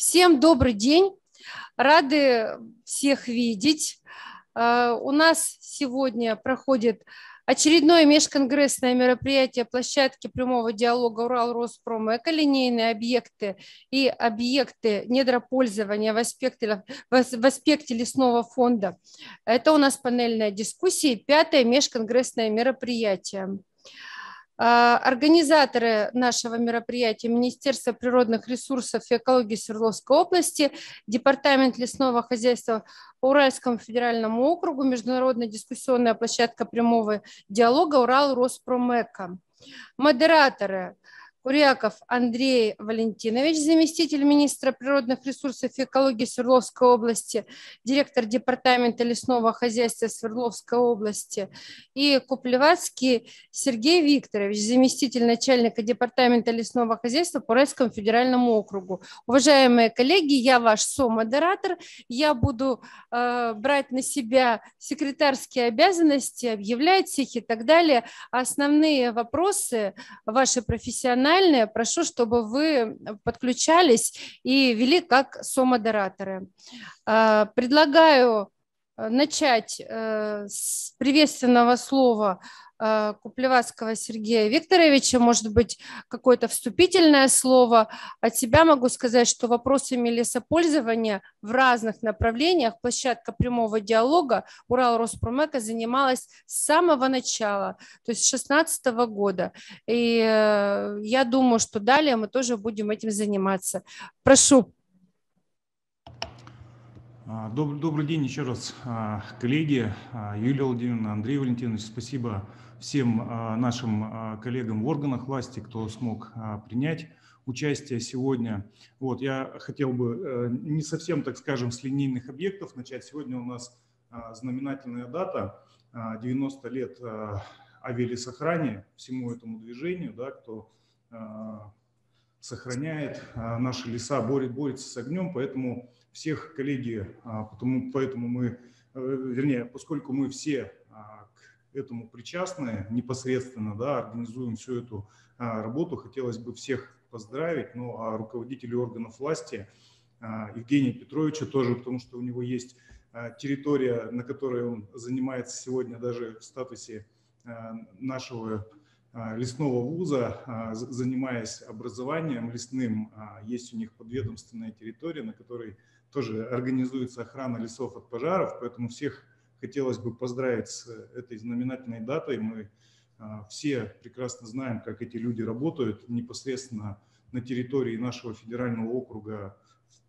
Всем добрый день. Рады всех видеть. А, у нас сегодня проходит очередное межконгрессное мероприятие площадки прямого диалога Урал Роспром эколинейные объекты и объекты недропользования в аспекте, в аспекте лесного фонда. Это у нас панельная дискуссия, пятое межконгрессное мероприятие. А, организаторы нашего мероприятия – Министерство природных ресурсов и экологии Свердловской области, Департамент лесного хозяйства по Уральскому федеральному округу, Международная дискуссионная площадка прямого диалога «Урал Роспромэко». Модераторы Куряков Андрей Валентинович, заместитель министра природных ресурсов и экологии Свердловской области, директор департамента лесного хозяйства Свердловской области, и Куплевацкий Сергей Викторович, заместитель начальника департамента лесного хозяйства по Уральскому федеральному округу. Уважаемые коллеги, я ваш со-модератор, я буду э, брать на себя секретарские обязанности, объявлять всех и так далее. Основные вопросы ваши профессиональные профессиональные, прошу, чтобы вы подключались и вели как со-модераторы. А, предлагаю э, начать э, с приветственного слова Э, Куплевацкого Сергея Викторовича, может быть, какое-то вступительное слово. От себя могу сказать, что вопросами лесопользования в разных направлениях площадка прямого диалога Урал Роспромека занималась с самого начала, то есть с 2016 года. И э, я думаю, что далее мы тоже будем этим заниматься. Прошу. А, добрый, добрый день еще раз, а, коллеги, а, Юлия Владимировна, Андрей Валентинович, спасибо всем а, нашим а, коллегам в органах власти, кто смог а, принять участие сегодня. Вот, я хотел бы э, не совсем, так скажем, с линейных объектов начать. Сегодня у нас знаменательная дата, 90 лет авиалесохране, всему этому движению, да, кто сохраняет наши леса, борет, борется с огнем, поэтому всех коллеги, потому, поэтому мы, э, вернее, поскольку мы все этому причастны непосредственно, да, организуем всю эту а, работу. Хотелось бы всех поздравить, ну а руководителей органов власти а, Евгения Петровича тоже, потому что у него есть а, территория, на которой он занимается сегодня даже в статусе а, нашего а, лесного вуза, а, занимаясь образованием лесным. Есть у них подведомственная территория, на которой тоже организуется охрана лесов от пожаров, поэтому всех хотелось бы поздравить с этой знаменательной датой. Мы а, все прекрасно знаем, как эти люди работают непосредственно на территории нашего федерального округа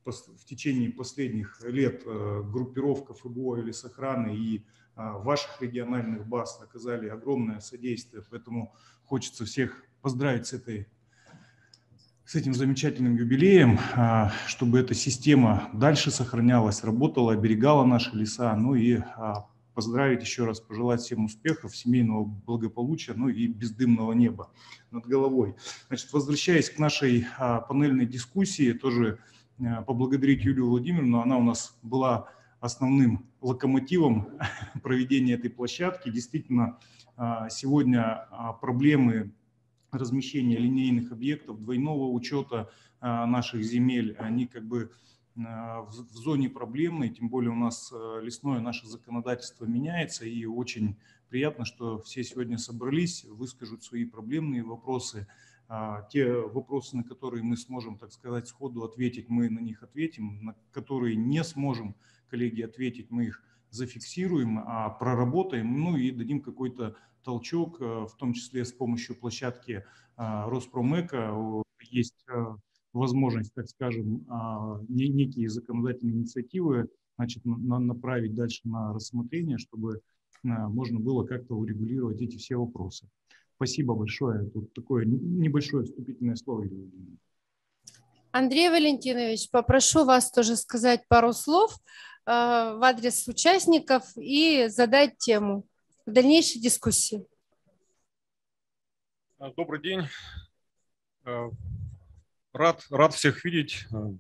в течение последних лет а, группировка ФБО или сохраны и а, ваших региональных баз оказали огромное содействие, поэтому хочется всех поздравить с этой с этим замечательным юбилеем, а, чтобы эта система дальше сохранялась, работала, оберегала наши леса, ну и а, поздравить еще раз, пожелать всем успехов, семейного благополучия, ну и бездымного неба над головой. Значит, возвращаясь к нашей а, панельной дискуссии, тоже поблагодарить Юлию Владимировну, она у нас была основным локомотивом проведения этой площадки. Действительно, сегодня проблемы размещения линейных объектов, двойного учета а, наших земель, они как бы а, в зоне проблемной, тем более у нас а, лесное наше законодательство меняется, и очень приятно, что все сегодня собрались, выскажут свои проблемные вопросы. Те вопросы, на которые мы сможем, так сказать, сходу ответить, мы на них ответим, на которые не сможем, коллеги, ответить, мы их зафиксируем, проработаем, ну и дадим какой-то толчок, э, в том числе с помощью площадки э, Роспромека. Есть э, возможность, так скажем, некие законодательные инициативы значит, направить дальше на рассмотрение, чтобы можно было как-то урегулировать эти все вопросы. Спасибо большое. Тут такое небольшое вступительное слово. Андрей Валентинович, попрошу вас тоже сказать пару слов в адрес участников и задать тему дальнейшей дискуссии. А, добрый день. А, рад, рад всех видеть. А,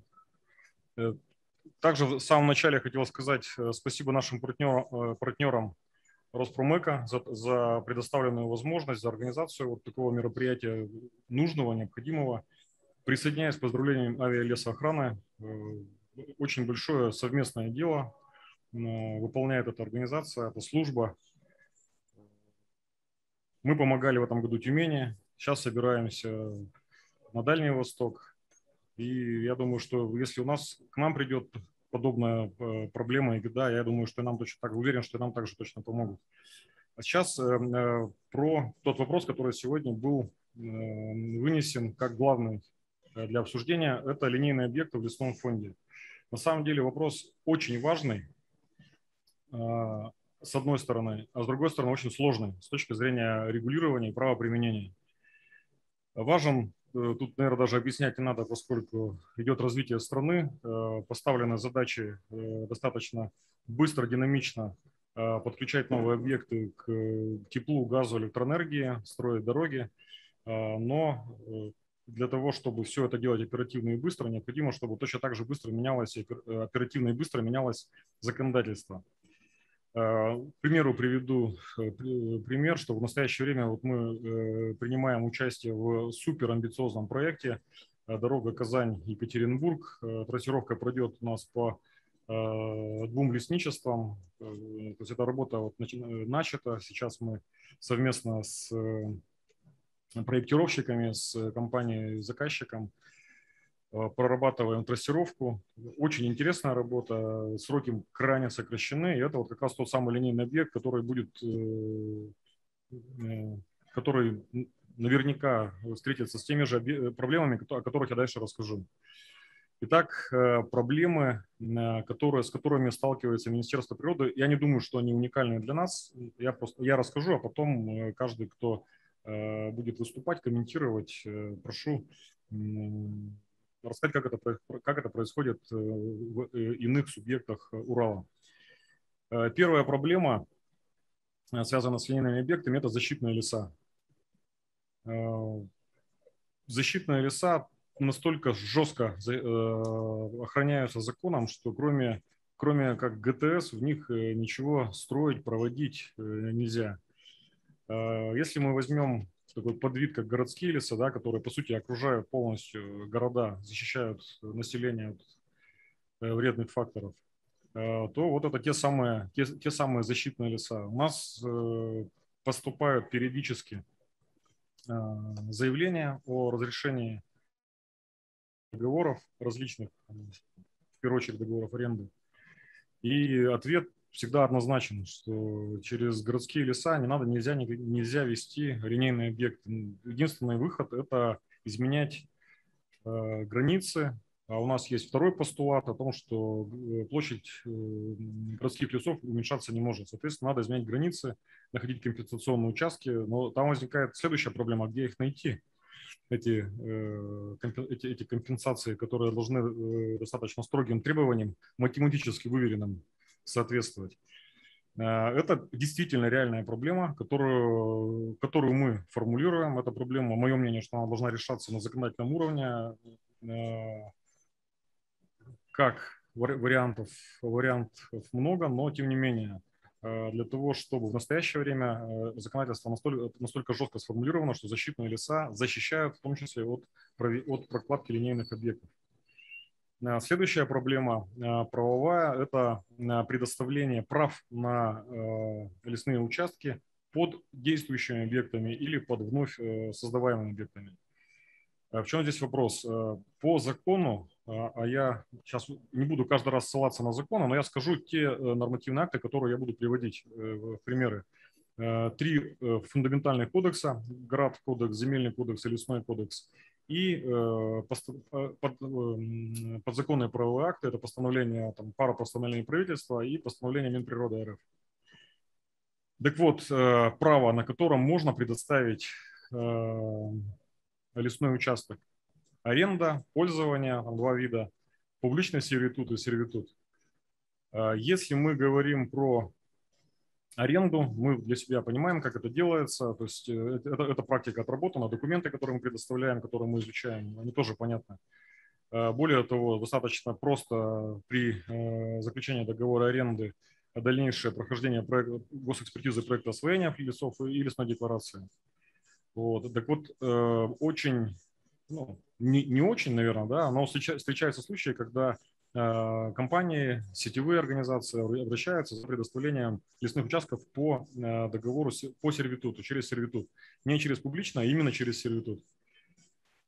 э, также в самом начале хотел сказать э, спасибо нашим партнерам, э, партнерам Роспромека за, за предоставленную возможность, за организацию вот такого мероприятия нужного, необходимого. Присоединяюсь к поздравлениям авиалесоохраны. Очень большое совместное дело выполняет эта организация, эта служба. Мы помогали в этом году Тюмени, сейчас собираемся на Дальний Восток. И я думаю, что если у нас к нам придет подобная э, проблема и беда, я думаю, что нам точно так уверен, что нам также точно помогут. А сейчас э, э, про тот вопрос, который сегодня был вынесен как главный для обсуждения, это линейные объекты в лесном фонде. На самом деле вопрос очень важный, с одной стороны, а с другой стороны очень сложный с точки зрения регулирования и правоприменения. Важен Э, тут, наверное, даже объяснять не надо, поскольку идет развитие страны, э, поставлены задачи э, достаточно быстро, динамично подключать новые объекты к теплу, газу, электроэнергии, строить дороги. Но для того, чтобы все это делать оперативно и быстро, необходимо, чтобы точно так же быстро менялось, оперативно и быстро менялось законодательство. Э, к примеру приведу э, пример, что в настоящее время вот мы э, принимаем участие в суперамбициозном проекте дорога Казань-Екатеринбург. Трассировка пройдет у нас по двум лесничествам. То есть эта работа вот начата. Сейчас мы совместно с проектировщиками, с компанией-заказчиком прорабатываем трассировку. Очень интересная работа, сроки крайне сокращены, и это вот как раз тот самый линейный объект, который будет, э, э, который наверняка встретится с теми же проблемами, о которых я дальше расскажу. Итак, проблемы, которые, с которыми сталкивается Министерство природы, я не думаю, что они уникальны для нас. Я, просто, я расскажу, а потом каждый, кто будет выступать, комментировать, прошу рассказать, как это, как это происходит э, в э, иных субъектах э, Урала. Первая проблема, связанная с линейными объектами, это защитные леса. Защитные леса настолько жестко охраняются законом, что кроме, кроме как ГТС в них ничего строить, проводить нельзя. Если мы возьмем такой подвид, как городские леса, да, которые, по сути, окружают полностью города, защищают население от э, вредных факторов, э, то вот это те самые, те, те самые защитные леса. У нас э, поступают периодически заявления о разрешении договоров различных, в первую очередь договоров аренды. И ответ всегда однозначен, что через городские леса не надо, нельзя, нельзя вести линейный объект. Единственный выход – это изменять э, границы. А у нас есть второй постулат о том, что э, площадь э, городских лесов уменьшаться не может. Соответственно, надо изменять границы, находить компенсационные участки. Но там возникает следующая проблема – где их найти? Эти, э, эти, эти компенсации, которые должны э, достаточно строгим требованиям, математически выверенным, соответствовать. Э, это действительно реальная проблема, которую, которую мы формулируем. Эта проблема, мое мнение, что она должна решаться на законодательном уровне. Э, как вариантов, вариантов много, но тем не менее, э, для того, чтобы в настоящее время законодательство настолько, настолько жестко сформулировано, что защитные леса защищают в том числе от, от прокладки линейных объектов. Э, следующая проблема э, правовая – это э, предоставление прав на лесные участки под действующими объектами или под вновь создаваемыми объектами. В чем здесь вопрос? По закону, а я сейчас не буду каждый раз ссылаться на законы, но я скажу те нормативные акты, которые я буду приводить в примеры. Три фундаментальных кодекса – ГРАД кодекс, Земельный кодекс и Лесной кодекс – и э, э, подзаконные правовые акты, это постановление, там, пара постановлений правительства и постановление Минприроды РФ. Так вот, э, право, на котором можно предоставить лесной участок. Аренда, пользование, там два вида, публичный сервитут и сервитут. Если мы говорим про аренду. Мы для себя понимаем, как это делается. То есть э, это, это практика отработана. Документы, которые мы предоставляем, которые мы изучаем, они тоже понятны. Э, более того, достаточно просто при э, заключении договора аренды дальнейшее прохождение проекта, госэкспертизы проекта освоения лесов и лесной декларации. Вот. Так вот, очень ну, не, не очень, наверное, да, но встречаются случаи, когда компании, сетевые организации обращаются за предоставлением лесных участков по э, договору, по сервитуту, через сервитут. Не через публично, а именно через сервитут.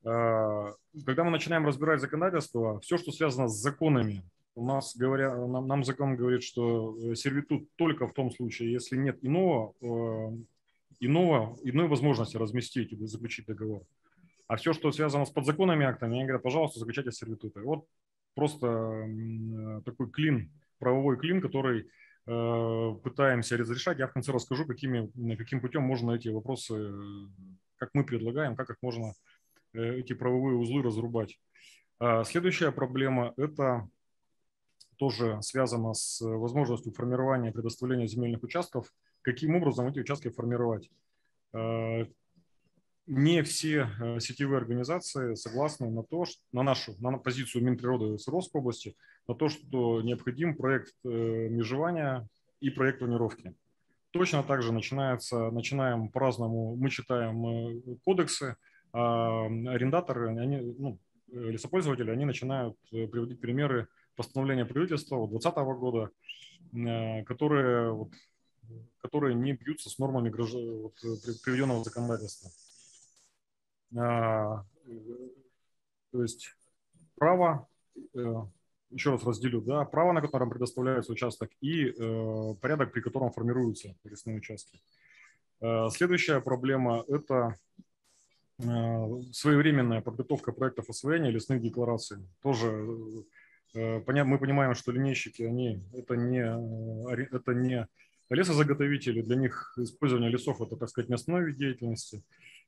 Э, когда мы начинаем разбирать законодательство, все, что связано с законами, у нас говоря, нам, нам закон говорит, что сервитут только в том случае, если нет иного, иного, иной возможности разместить или заключить договор. А все, что связано с подзаконными актами, они говорят, пожалуйста, заключайте сервитуты. Вот просто такой клин, правовой клин, который э, пытаемся разрешать. Я в конце расскажу, какими, каким путем можно эти вопросы, как мы предлагаем, как их можно, э, эти правовые узлы разрубать. А следующая проблема – это тоже связано с возможностью формирования предоставления земельных участков. Каким образом эти участки формировать? Не все э, сетевые организации согласны на то, что, на нашу, на позицию Минприроды Свердловской области, на то, что необходим проект э, межевания и проект планировки. Точно так же начинается, начинаем по-разному, мы читаем э, кодексы, а арендаторы, они, ну, лесопользователи, они начинают приводить примеры постановления правительства 2020 года, которые, которые не бьются с нормами приведенного законодательства. А, то есть право, э, еще раз разделю, да, право, на котором предоставляется участок, и э, порядок, при котором формируются лесные участки. Э, следующая проблема – это своевременная подготовка проектов освоения лесных деклараций. Тоже мы понимаем, что линейщики, они, это, не, это не лесозаготовители, для них использование лесов – это, так сказать, не вид деятельности.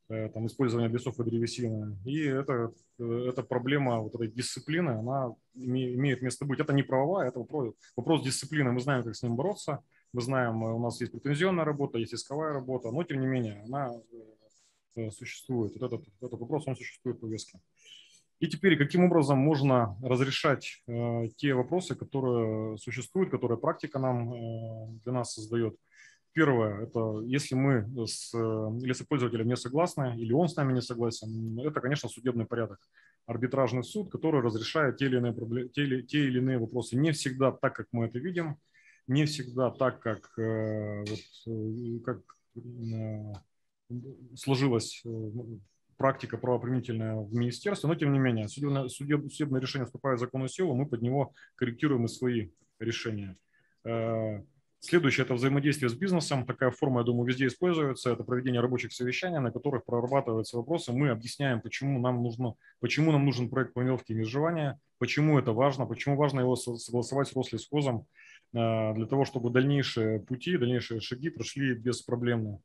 Э, там, использования лесов и древесины. И это, э, эта проблема вот этой дисциплины, она имеет место быть. Это не правовая, это вопрос, вопрос дисциплины. Мы знаем, как с ним бороться. Мы знаем, э, у нас есть претензионная работа, есть исковая работа, но тем не менее она существует. Вот этот, этот вопрос, он существует в повестке. И теперь, каким образом можно разрешать э, те вопросы, которые существуют, которые практика нам э, для нас создает. Первое, это если мы с э, лесопользователем не согласны или он с нами не согласен, это, конечно, судебный порядок. Арбитражный суд, который разрешает те или иные, проблемы, те или, те или иные вопросы. Не всегда так, как мы это видим, не всегда так, как, э, вот, э, как сложилась практика правоприменительная в министерстве, но тем не менее судебное, судебное решение вступает в законную силу, мы под него корректируем и свои решения. Следующее – это взаимодействие с бизнесом. Такая форма, я думаю, везде используется. Это проведение рабочих совещаний, на которых прорабатываются вопросы. Мы объясняем, почему нам, нужно, почему нам нужен проект планировки и межевания, почему это важно, почему важно его согласовать с Рослесхозом э, для того, чтобы дальнейшие пути, дальнейшие шаги прошли беспроблемно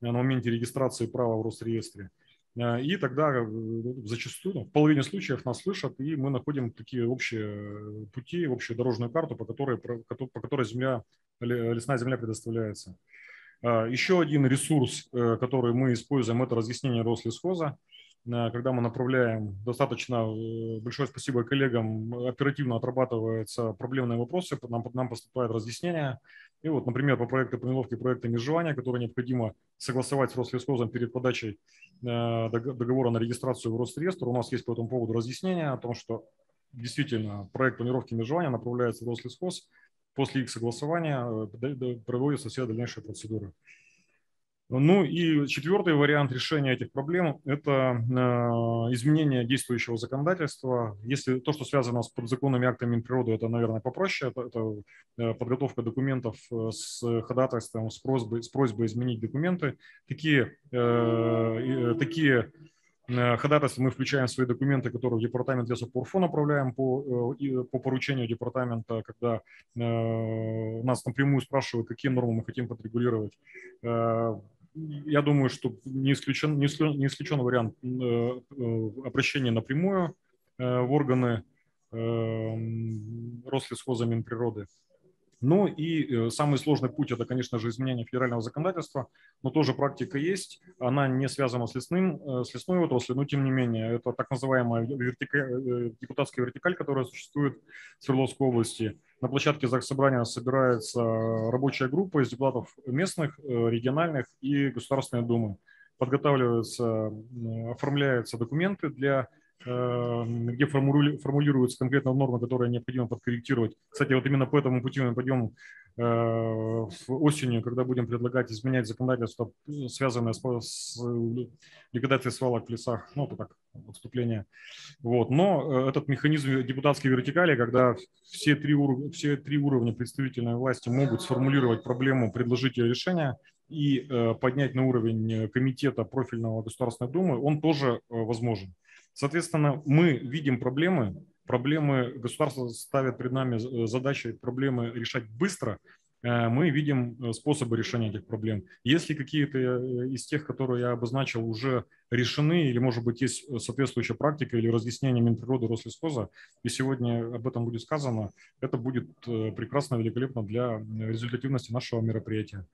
на моменте регистрации права в Росреестре. Э, и тогда э, зачастую, ну, в половине случаев нас слышат, и мы находим такие общие пути, общую дорожную карту, по которой, по которой земля лесная земля предоставляется. А, еще один ресурс, э, который мы используем, это разъяснение Рослесхоза. Э, когда мы направляем, достаточно э, большое спасибо коллегам, оперативно отрабатываются проблемные вопросы, нам, нам поступает разъяснение. И вот, например, по проекту планировки проекта межевания, который необходимо согласовать с Рослесхозом перед подачей договора на регистрацию в Росреестр, у нас есть по этому поводу разъяснение о том, что действительно проект планировки межевания направляется в Рослесхоз, после их согласования э, проводятся все дальнейшие процедуры. Ну и четвертый вариант решения этих проблем – это э, изменение действующего законодательства. Если то, что связано с подзаконными актами Минприроды, это, наверное, попроще. Это, это э, подготовка документов с ходатайством, с просьбой, с просьбой изменить документы. Такие, такие Э, ходатайство мы включаем в свои документы, которые в департамент лесопорфо направляем по, э, по поручению департамента, когда э, нас напрямую спрашивают, какие нормы мы хотим подрегулировать. Я думаю, что не исключен, не исключен вариант обращения напрямую в органы Рослесхоза Минприроды. Ну и э, самый сложный путь – это, конечно же, изменение федерального законодательства, но тоже практика есть. Она не связана с, лесным, э, с лесной отраслью, но тем не менее, это так называемая вертика... Э, депутатская вертикаль, которая существует в Свердловской области. На площадке Заксобрания собирается рабочая группа из депутатов местных, региональных и Государственной Думы. подготавливаются, оформляются документы для где формулируются конкретно нормы, которые необходимо подкорректировать. Кстати, вот именно по этому пути мы пойдем в осенью, когда будем предлагать изменять законодательство, связанное с, ликвидацией свалок в лесах, ну, это так, отступление. Вот. Но этот механизм депутатской вертикали, когда все три, ур... все три уровня представительной власти могут сформулировать проблему, предложить ее решение и поднять на уровень комитета профильного Государственной Думы, он тоже возможен. Соответственно, мы видим проблемы, проблемы государство ставит перед нами э, задачи проблемы решать быстро, э, мы видим э, способы решения этих проблем. Если какие-то из тех, которые я обозначил, уже решены или, может быть, есть соответствующая практика или разъяснение Минприроды Рослесхоза, и сегодня об этом будет сказано, это будет прекрасно, великолепно для результативности нашего мероприятия.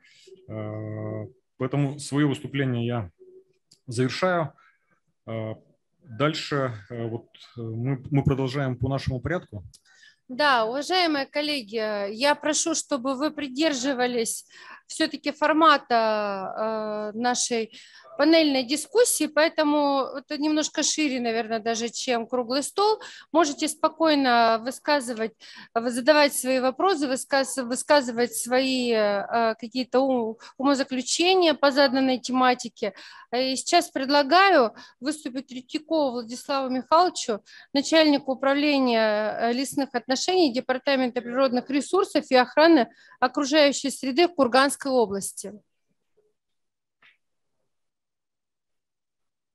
Поэтому свое выступление я завершаю. Дальше э, вот э, мы, мы продолжаем по нашему порядку. Да, уважаемые коллеги, я прошу, чтобы вы придерживались все-таки формата э, нашей панельной дискуссии, поэтому это немножко шире, наверное, даже, чем круглый стол. Можете спокойно высказывать, задавать свои вопросы, высказывать свои э, какие-то умозаключения по заданной тематике. И сейчас предлагаю выступить Ретикову Владиславу Михайловичу, начальнику управления э, лесных отношений Департамента природных ресурсов и охраны окружающей среды Курганской области.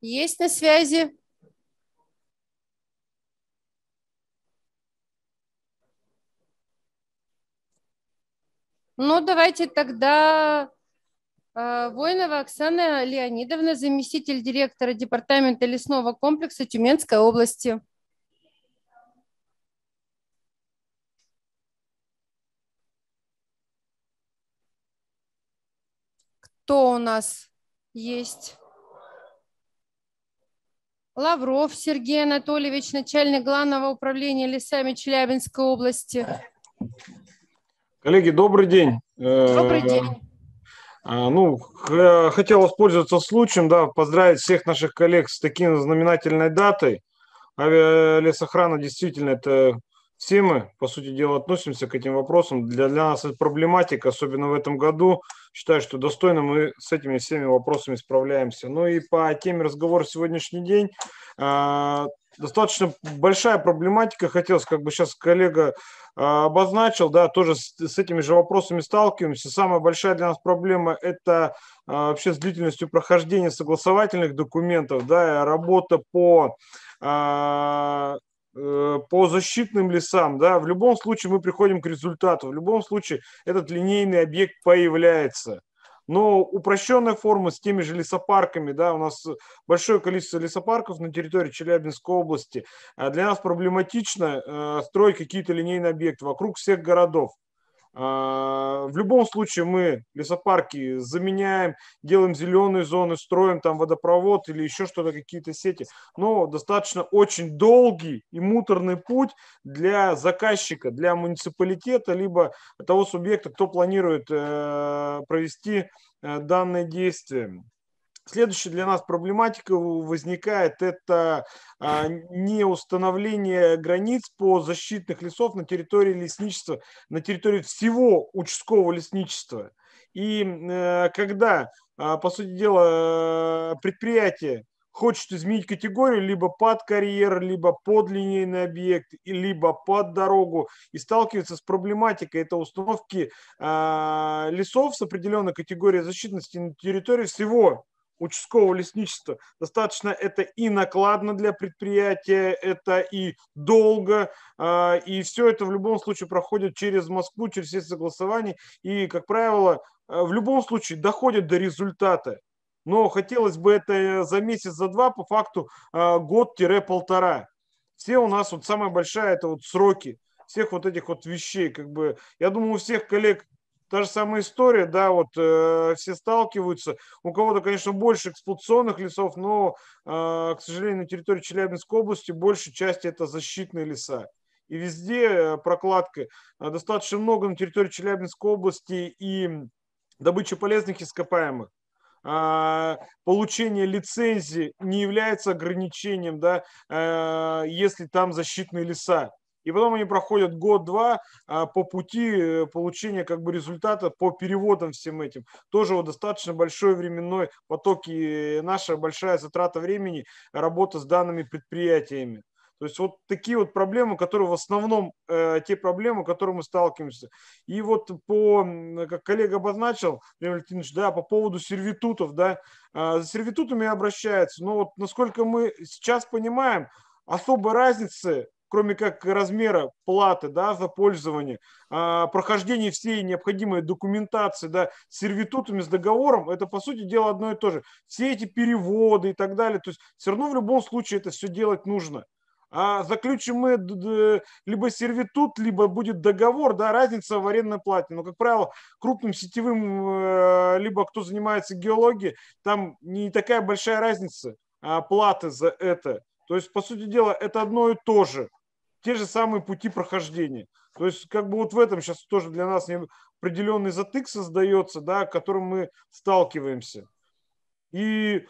Есть на связи? Ну, давайте тогда э, Воинова Оксана Леонидовна, заместитель директора Департамента лесного комплекса Тюменской области. Кто у нас есть? Лавров Сергей Анатольевич, начальник главного управления лесами Челябинской области. Коллеги, добрый день. Добрый э, день. А, ну, хотел воспользоваться случаем, да, поздравить всех наших коллег с таким знаменательной датой. Авиалесохрана действительно это все мы, по сути дела, относимся к этим вопросам. Для, для нас это проблематика, особенно в этом году. Считаю, что достойно мы с этими всеми вопросами справляемся. Ну и по теме разговора сегодняшний день. Э, достаточно большая проблематика. Хотелось, как бы сейчас коллега э, обозначил, да, тоже с, с этими же вопросами сталкиваемся. Самая большая для нас проблема – это э, вообще с длительностью прохождения согласовательных документов, да, работа по по защитным лесам, да, в любом случае мы приходим к результату, в любом случае этот линейный объект появляется. Но упрощенная форма с теми же лесопарками, да, у нас большое количество лесопарков на территории Челябинской области. А для нас проблематично э, строить какие-то линейные объекты вокруг всех городов. А, в любом случае мы лесопарки заменяем, делаем зеленые зоны, строим там водопровод или еще что-то, какие-то сети. Но достаточно очень долгий и муторный путь для заказчика, для муниципалитета, либо того субъекта, кто планирует э, провести э, данное действие. Следующая для нас проблематика возникает, это а, не установление границ по защитных лесов на территории лесничества, на территории всего участкового лесничества. И э, когда, а, по сути дела, предприятие хочет изменить категорию либо под карьер, либо под линейный объект, либо под дорогу и сталкивается с проблематикой это установки э, лесов с определенной категорией защитности на территории всего участкового лесничества. Достаточно это и накладно для предприятия, это и долго, а, и все это в любом случае проходит через Москву, через все согласования, и, как правило, а, в любом случае доходит до результата. Но хотелось бы это за месяц, за два, по факту а, год-полтора. Все у нас, вот самая большая, это вот сроки всех вот этих вот вещей. Как бы, я думаю, у всех коллег Та же самая история, да, вот э, все сталкиваются. У кого-то, конечно, больше эксплуатационных лесов, но, э, к сожалению, на территории Челябинской области большей части это защитные леса. И везде э, прокладка. Э, достаточно много на территории Челябинской области и добычи полезных ископаемых. а, получение лицензии не является ограничением, да, а, если там защитные леса. И потом они проходят год-два а, по пути э, получения как бы результата по переводам всем этим. Тоже вот достаточно большой временной поток и наша большая затрата времени работа с данными предприятиями. То есть вот такие вот проблемы, которые в основном э, те проблемы, с которыми мы сталкиваемся. И вот по, как коллега обозначил, Владимир да, по поводу сервитутов, да, э, за сервитутами обращаются. Но вот насколько мы сейчас понимаем, особой разницы кроме как размера платы да, за пользование, а, прохождение всей необходимой документации, да, с сервитутами, с договором, это, по сути дела, одно и то же. Все эти переводы и так далее, то есть все равно в любом случае это все делать нужно. А заключим мы либо сервитут, либо будет договор, да, разница в арендной плате. Но, как правило, крупным сетевым, э, либо кто занимается геологией, там не такая большая разница платы за это. То есть, по сути дела, это одно и то же те же самые пути прохождения. То есть, как бы вот в этом сейчас тоже для нас определенный затык создается, да, которым мы сталкиваемся. И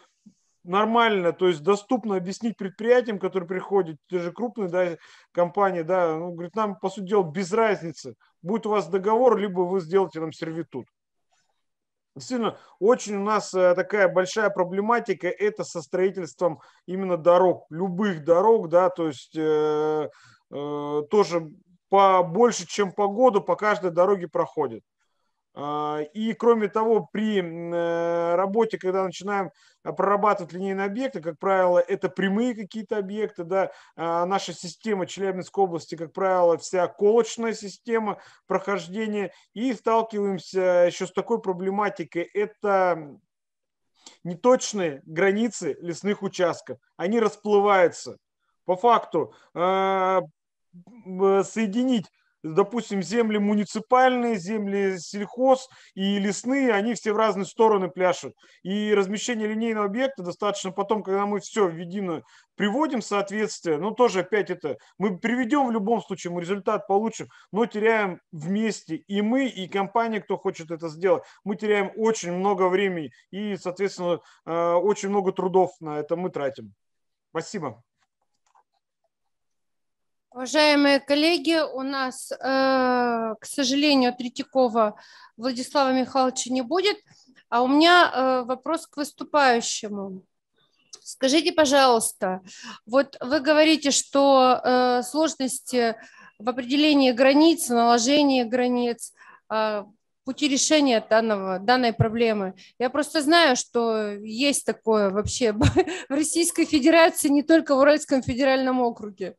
нормально, то есть доступно объяснить предприятиям, которые приходят, те же крупные да, компании, да, ну, говорит, нам, по сути дела, без разницы, будет у вас договор, либо вы сделаете нам сервитут. Действительно, очень у нас э, такая большая проблематика это со строительством именно дорог, любых дорог, да, то есть э, Э, тоже по больше, чем по году по каждой дороге проходит. А, и кроме того, при э, работе, когда начинаем прорабатывать линейные объекты, как правило, это прямые какие-то объекты, да, а наша система Челябинской области, как правило, вся колочная система прохождения, и сталкиваемся еще с такой проблематикой, это неточные границы лесных участков, они расплываются. По факту э, соединить допустим, земли муниципальные, земли сельхоз и лесные, они все в разные стороны пляшут. И размещение линейного объекта достаточно потом, когда мы все в единую приводим соответствие, ну тоже опять это, мы приведем в любом случае, мы результат получим, но теряем вместе и мы, и компания, кто хочет это сделать, мы теряем очень много времени и, соответственно, э, очень много трудов на это мы тратим. Спасибо. Уважаемые коллеги, у нас, э, к сожалению, Третьякова Владислава Михайловича не будет, а у меня э, вопрос к выступающему. Скажите, пожалуйста, вот вы говорите, что э, сложности в определении границ, наложении границ, пути решения данного, данной проблемы. Я просто знаю, что есть такое вообще в Российской Федерации, не только в Уральском федеральном округе.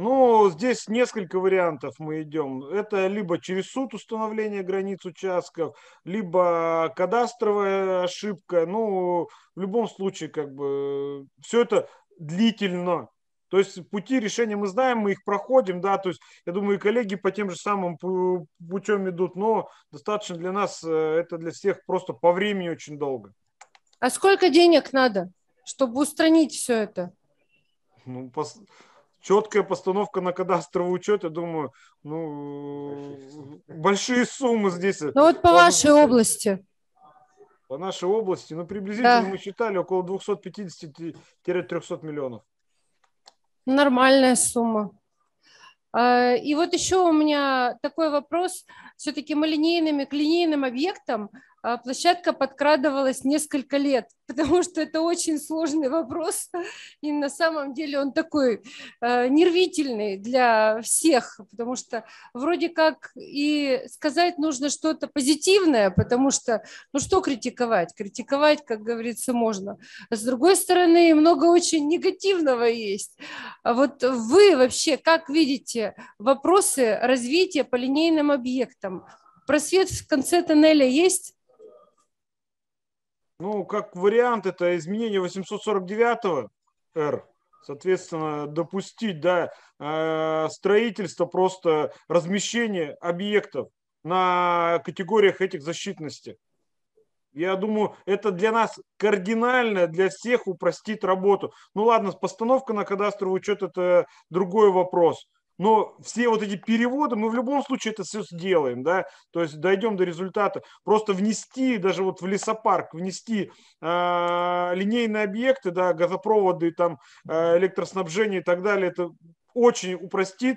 Ну, здесь несколько вариантов мы идем. Это либо через суд установление границ участков, либо кадастровая ошибка. Ну, в любом случае, как бы, все это длительно. То есть пути решения мы знаем, мы их проходим, да, то есть я думаю, и коллеги по тем же самым путем идут, но достаточно для нас, э, это для всех просто по времени очень долго. А сколько денег надо, чтобы устранить все это? Ну, пос четкая постановка на кадастровый учет, я думаю, ну, большие суммы здесь. Ну вот по вашей области. По нашей области, ну, приблизительно да. мы считали около 250-300 миллионов. Нормальная сумма. А, и вот еще у меня такой вопрос. Все-таки мы линейными к линейным объектам площадка подкрадывалась несколько лет, потому что это очень сложный вопрос, и на самом деле он такой э, нервительный для всех, потому что вроде как и сказать нужно что-то позитивное, потому что, ну что критиковать? Критиковать, как говорится, можно. А с другой стороны, много очень негативного есть. А вот вы вообще как видите вопросы развития по линейным объектам? Просвет в конце тоннеля есть? Ну, как вариант, это изменение 849 Р, соответственно, допустить, да, э, строительство, просто размещение объектов на категориях этих защитности. Я думаю, это для нас кардинально, для всех упростит работу. Ну ладно, постановка на кадастровый учет – это другой вопрос. Но все вот эти переводы, мы в любом случае это все сделаем, да, то есть дойдем до результата. Просто внести, даже вот в лесопарк, внести э, линейные объекты, да, газопроводы, там, э, электроснабжение и так далее, это очень упростит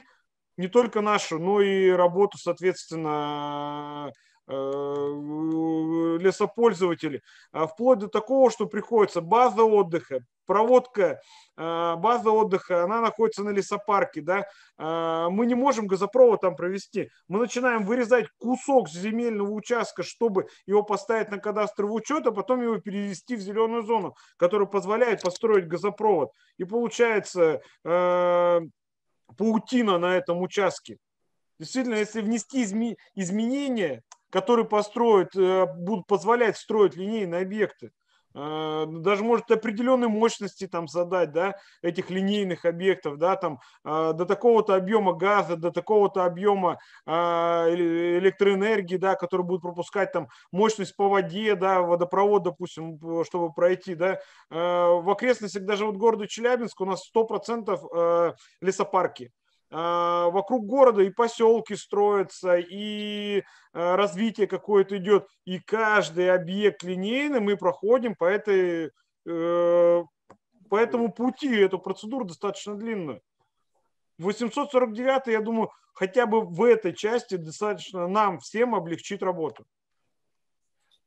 не только нашу, но и работу, соответственно, лесопользователи, а вплоть до такого, что приходится база отдыха, проводка, э, база отдыха, она находится на лесопарке, да, э, мы не можем газопровод там провести. Мы начинаем вырезать кусок земельного участка, чтобы его поставить на кадастровый учет, а потом его перевести в зеленую зону, которая позволяет построить газопровод. И получается паутина на этом участке. Действительно, если внести изменения, которые построят, э, будут позволять строить линейные объекты. Э, даже может определенной мощности там задать, да, этих линейных объектов, да, там э, до такого-то объема газа, до такого-то объема электроэнергии, да, который будет пропускать там мощность по воде, да, водопровод, допустим, чтобы пройти, да. В окрестностях даже вот города Челябинск у нас 100% лесопарки. А, вокруг города и поселки строятся, и а, развитие какое-то идет, и каждый объект линейный мы проходим по этой э, по этому пути, эту процедуру достаточно длинная. 849, я думаю, хотя бы в этой части достаточно нам всем облегчит работу.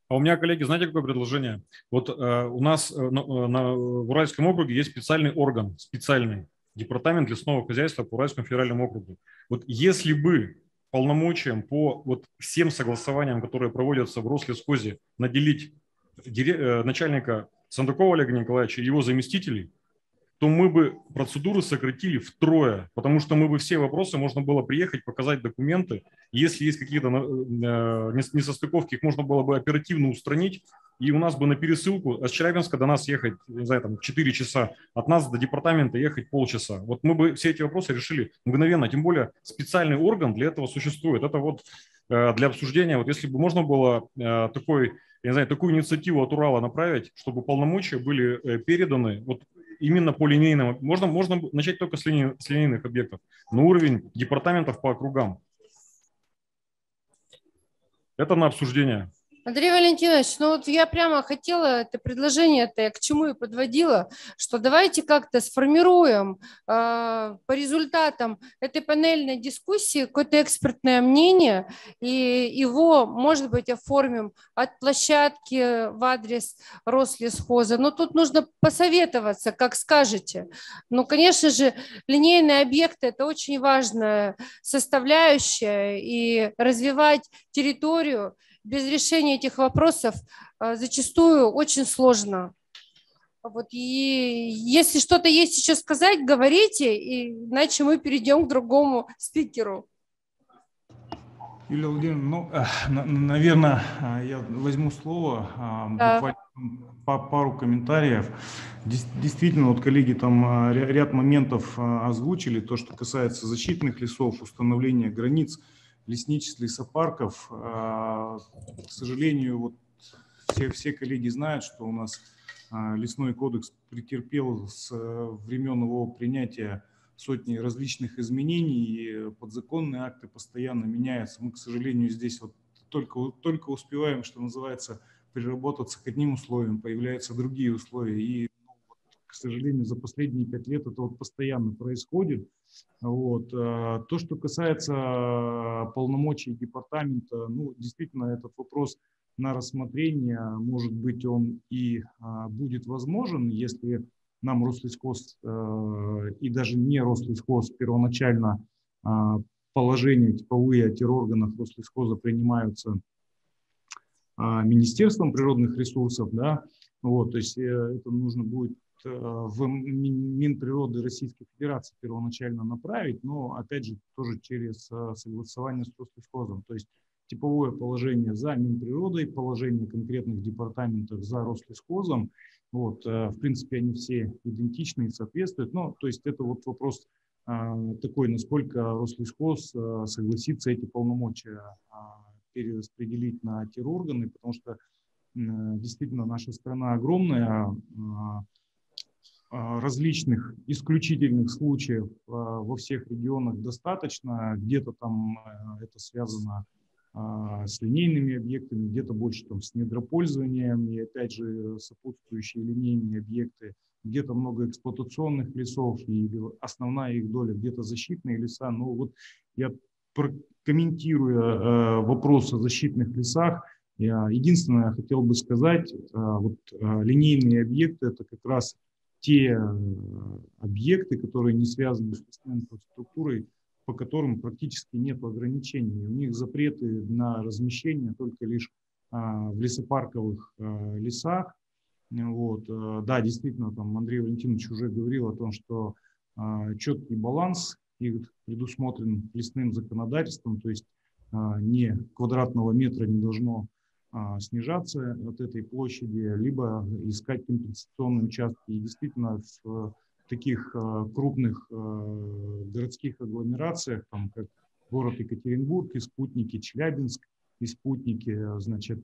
А у меня, коллеги, знаете, какое предложение? Вот э, у нас э, на, э, на, в Уральском округе есть специальный орган, специальный, департамент лесного хозяйства по Уральскому федеральному округу. Вот если бы полномочиям по вот всем согласованиям, которые проводятся в Рослесхозе, наделить э, начальника Сандукова Олега Николаевича и его заместителей, то мы бы процедуры сократили втрое, потому что мы бы все вопросы можно было приехать, показать документы. Если есть какие-то э, несостыковки, их можно было бы оперативно устранить, и у нас бы на пересылку от Челябинска до нас ехать, не знаю, там 4 часа, от нас до департамента ехать полчаса. Вот мы бы все эти вопросы решили мгновенно, тем более специальный орган для этого существует. Это вот э, для обсуждения, вот если бы можно было э, такой, я не знаю, такую инициативу от Урала направить, чтобы полномочия были э, переданы вот именно по линейным, можно, можно начать только с, линей, с линейных объектов, на уровень департаментов по округам. Это на обсуждение. Андрей Валентинович, ну вот я прямо хотела это предложение, это я к чему и подводила, что давайте как-то сформируем э, по результатам этой панельной дискуссии какое-то экспертное мнение, и его, может быть, оформим от площадки в адрес Рослесхоза. Но тут нужно посоветоваться, как скажете. Ну, конечно же, линейные объекты – это очень важная составляющая, и развивать территорию – без решения этих вопросов а, зачастую очень сложно. Вот, и если что-то есть еще сказать, говорите, и, иначе мы перейдем к другому спикеру. Юлия Владимировна, ну, э, наверное, э, я возьму слово, э, да. буквально пару комментариев. Действительно, вот коллеги там ряд моментов озвучили, то, что касается защитных лесов, установления границ – лесничеств, лесопарков. А, к сожалению, вот все, все коллеги знают, что у нас а, лесной кодекс претерпел с времен его принятия сотни различных изменений, и подзаконные акты постоянно меняются. Мы, к сожалению, здесь вот только, только успеваем, что называется, приработаться к одним условиям, появляются другие условия. И, ну, к сожалению, за последние пять лет это вот постоянно происходит. Вот. Э, то, что касается э, полномочий департамента, ну, действительно, этот вопрос на рассмотрение, может быть, он и а, будет возможен, если нам Рослесхоз э, и даже не Рослесхоз первоначально положения типовые о террорганах Рослесхоза принимаются Министерством природных ресурсов, да, вот, то есть это нужно будет Э, в Минприроды Российской Федерации первоначально направить, но, опять же, тоже через э, согласование с Рослесхозом. То есть типовое положение за Минприродой, положение конкретных департаментов за Рослесхозом. Вот, э, в принципе, они все идентичны и соответствуют. Но, то есть это вот вопрос такой, насколько Рослесхоз согласится эти полномочия перераспределить на те органы, потому что действительно наша страна огромная, различных исключительных случаев во всех регионах достаточно. Где-то там это связано с линейными объектами, где-то больше там с недропользованием и опять же сопутствующие линейные объекты, где-то много эксплуатационных лесов и основная их доля где-то защитные леса. Но вот я комментируя вопрос о защитных лесах, я единственное хотел бы сказать, вот линейные объекты это как раз те объекты, которые не связаны с инфраструктурой, по которым практически нет ограничений. У них запреты на размещение только лишь а, в лесопарковых а, лесах. Вот. А, да, действительно, там Андрей Валентинович уже говорил о том, что четкий баланс их предусмотрен лесным законодательством, то есть не квадратного метра не должно снижаться от этой площади, либо искать компенсационные участки. И действительно, в таких э, крупных э, городских агломерациях, там, как город Екатеринбург и спутники Челябинск, и спутники, значит,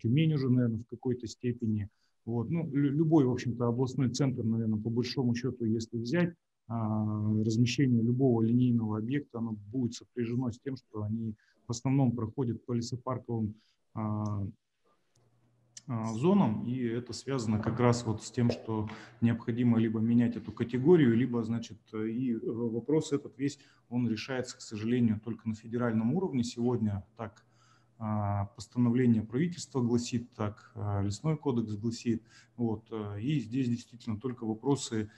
Тюмень уже, наверное, в какой-то степени. Вот. Ну, любой, в общем-то, областной центр, наверное, по большому счету, если взять, размещение любого линейного объекта, оно будет сопряжено с тем, что они в основном проходят по лесопарковым а, зонам, и это связано как раз вот с тем, что необходимо либо менять эту категорию, либо, значит, и э, вопрос этот весь, он решается, к сожалению, только на федеральном уровне. Сегодня так а, постановление правительства гласит, так а, лесной кодекс гласит. Вот, э, и здесь действительно только вопросы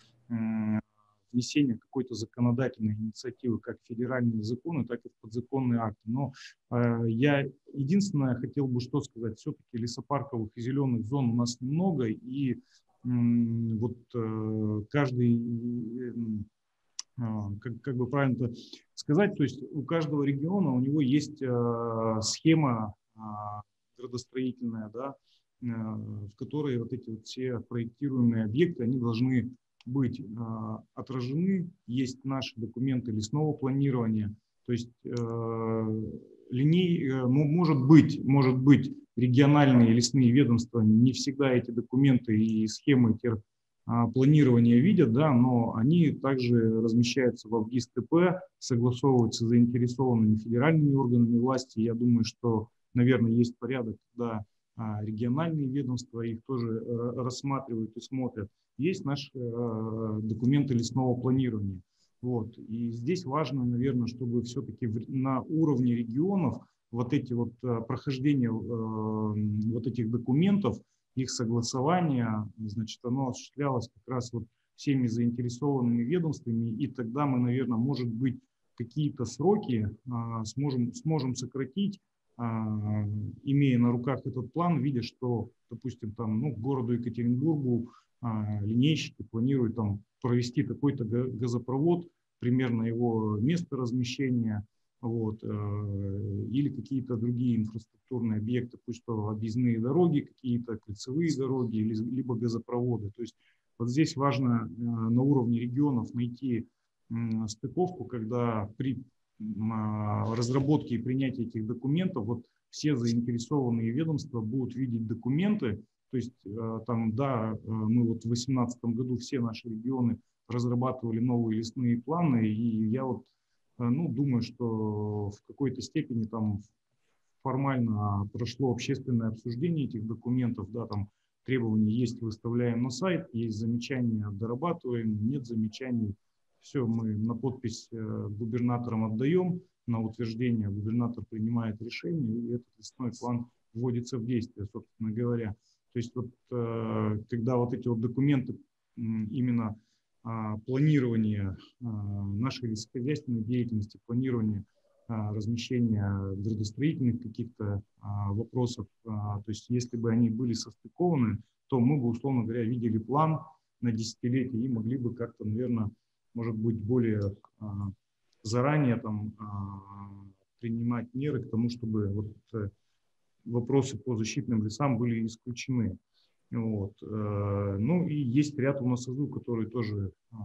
внесения какой-то законодательной инициативы как в федеральные законы, так и в подзаконные акты. Но э, я единственное хотел бы что сказать, все-таки лесопарковых и зеленых зон у нас немного, и э, вот э, каждый, э, как, как бы правильно сказать, то есть у каждого региона у него есть э, схема э, градостроительная, да, э, в которой вот эти вот все проектируемые объекты, они должны быть а, отражены. Есть наши документы лесного планирования. То есть э, линей, э, может быть, может быть, региональные лесные ведомства не всегда эти документы и схемы а, планирования видят, да, но они также размещаются в АВГИС-ТП, согласовываются с заинтересованными федеральными органами власти. Я думаю, что, наверное, есть порядок, когда а, региональные ведомства их тоже э, рассматривают и смотрят. Есть наши э, документы лесного планирования. Вот. И здесь важно, наверное, чтобы все-таки на уровне регионов вот эти вот э, прохождения вот этих документов, их согласование, значит, оно осуществлялось как раз вот всеми заинтересованными ведомствами, и тогда мы, наверное, может быть, какие-то сроки сможем, сможем сократить, имея на руках этот план, видя, что, допустим, там, ну, городу Екатеринбургу линейщики планируют там провести такой-то газопровод, примерно его место размещения, вот, э, или какие-то другие инфраструктурные объекты, пусть то объездные дороги, какие-то кольцевые дороги, либо газопроводы. То есть вот здесь важно э, на уровне регионов найти стыковку, когда при а, разработке и принятии этих документов вот все заинтересованные ведомства будут видеть документы, то есть э, там, да, э, мы вот в 2018 году все наши регионы разрабатывали новые лесные планы, и я вот, э, ну, думаю, что в какой-то степени там формально прошло общественное обсуждение этих документов, да, там требования есть, выставляем на сайт, есть замечания, дорабатываем, нет замечаний, все мы на подпись губернаторам отдаем, на утверждение губернатор принимает решение, и этот лесной план вводится в действие, собственно говоря. То есть вот э, когда вот эти вот документы именно а, планирования а, нашей лесохозяйственной деятельности, планирования а, размещения градостроительных каких-то вопросов, то есть если бы они были состыкованы, то мы бы, условно говоря, видели план на десятилетие и могли бы как-то, наверное, может быть, более заранее там принимать меры к тому, чтобы вот э, вопросы по защитным лесам были исключены. Вот. Э, ну и есть ряд у нас СЗУ, которые тоже, э,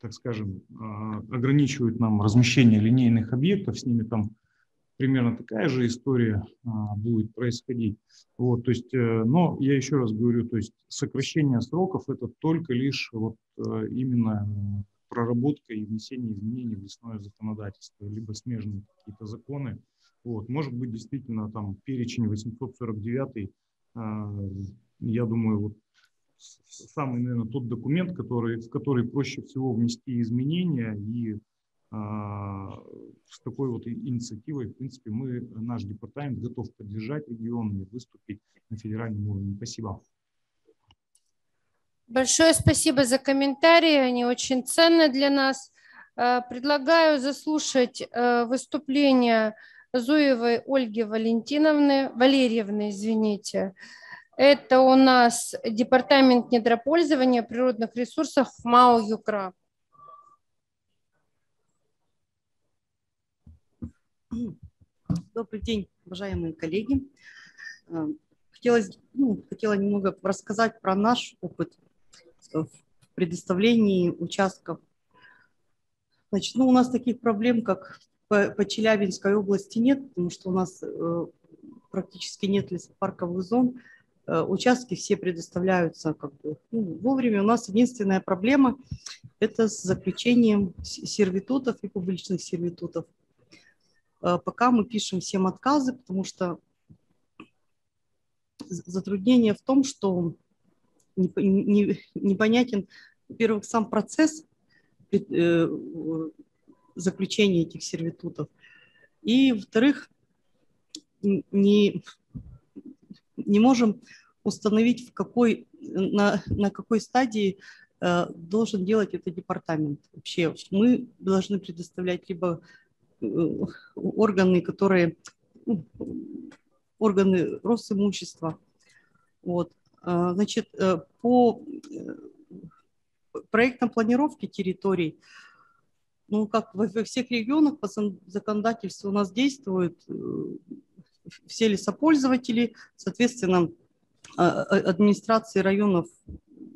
так скажем, э, ограничивают нам размещение линейных объектов, с ними там примерно такая же история будет происходить. Вот, то есть, но я еще раз говорю, то есть сокращение сроков это только лишь вот именно проработка и внесение изменений в лесное законодательство, либо смежные какие-то законы. Вот, может быть, действительно там перечень 849, а, я думаю, вот самый, наверное, тот документ, который, в который проще всего внести изменения и а, с такой вот инициативой, в принципе, мы, наш департамент готов поддержать регион и выступить на федеральном уровне. Спасибо. Большое спасибо за комментарии, они очень ценны для нас. А, предлагаю заслушать выступление Зуевой Ольги Валентиновны, Валерьевны, извините. Это у нас Департамент недропользования природных ресурсов МАО ЮКРА. Добрый день, уважаемые коллеги. Э, хотелось, ну, хотела немного рассказать про наш опыт в предоставлении участков. Значит, ну, у нас таких проблем, как по, по Челябинской области нет, потому что у нас э, практически нет лесопарковых зон. Э, участки все предоставляются как бы, ну, вовремя. У нас единственная проблема – это с заключением сервитутов и публичных сервитутов. Э, пока мы пишем всем отказы, потому что затруднение в том, что непонятен, во-первых, сам процесс э, заключения этих сервитутов, и, во-вторых, не, не можем установить, в какой, на, на какой стадии э, должен делать это департамент. Вообще мы должны предоставлять либо органы, которые ну, органы Росимущества. Вот. А, значит, э, по э, проектам планировки территорий, ну, как во всех регионах по законодательству у нас действуют э, все лесопользователи, соответственно, а, а, администрации районов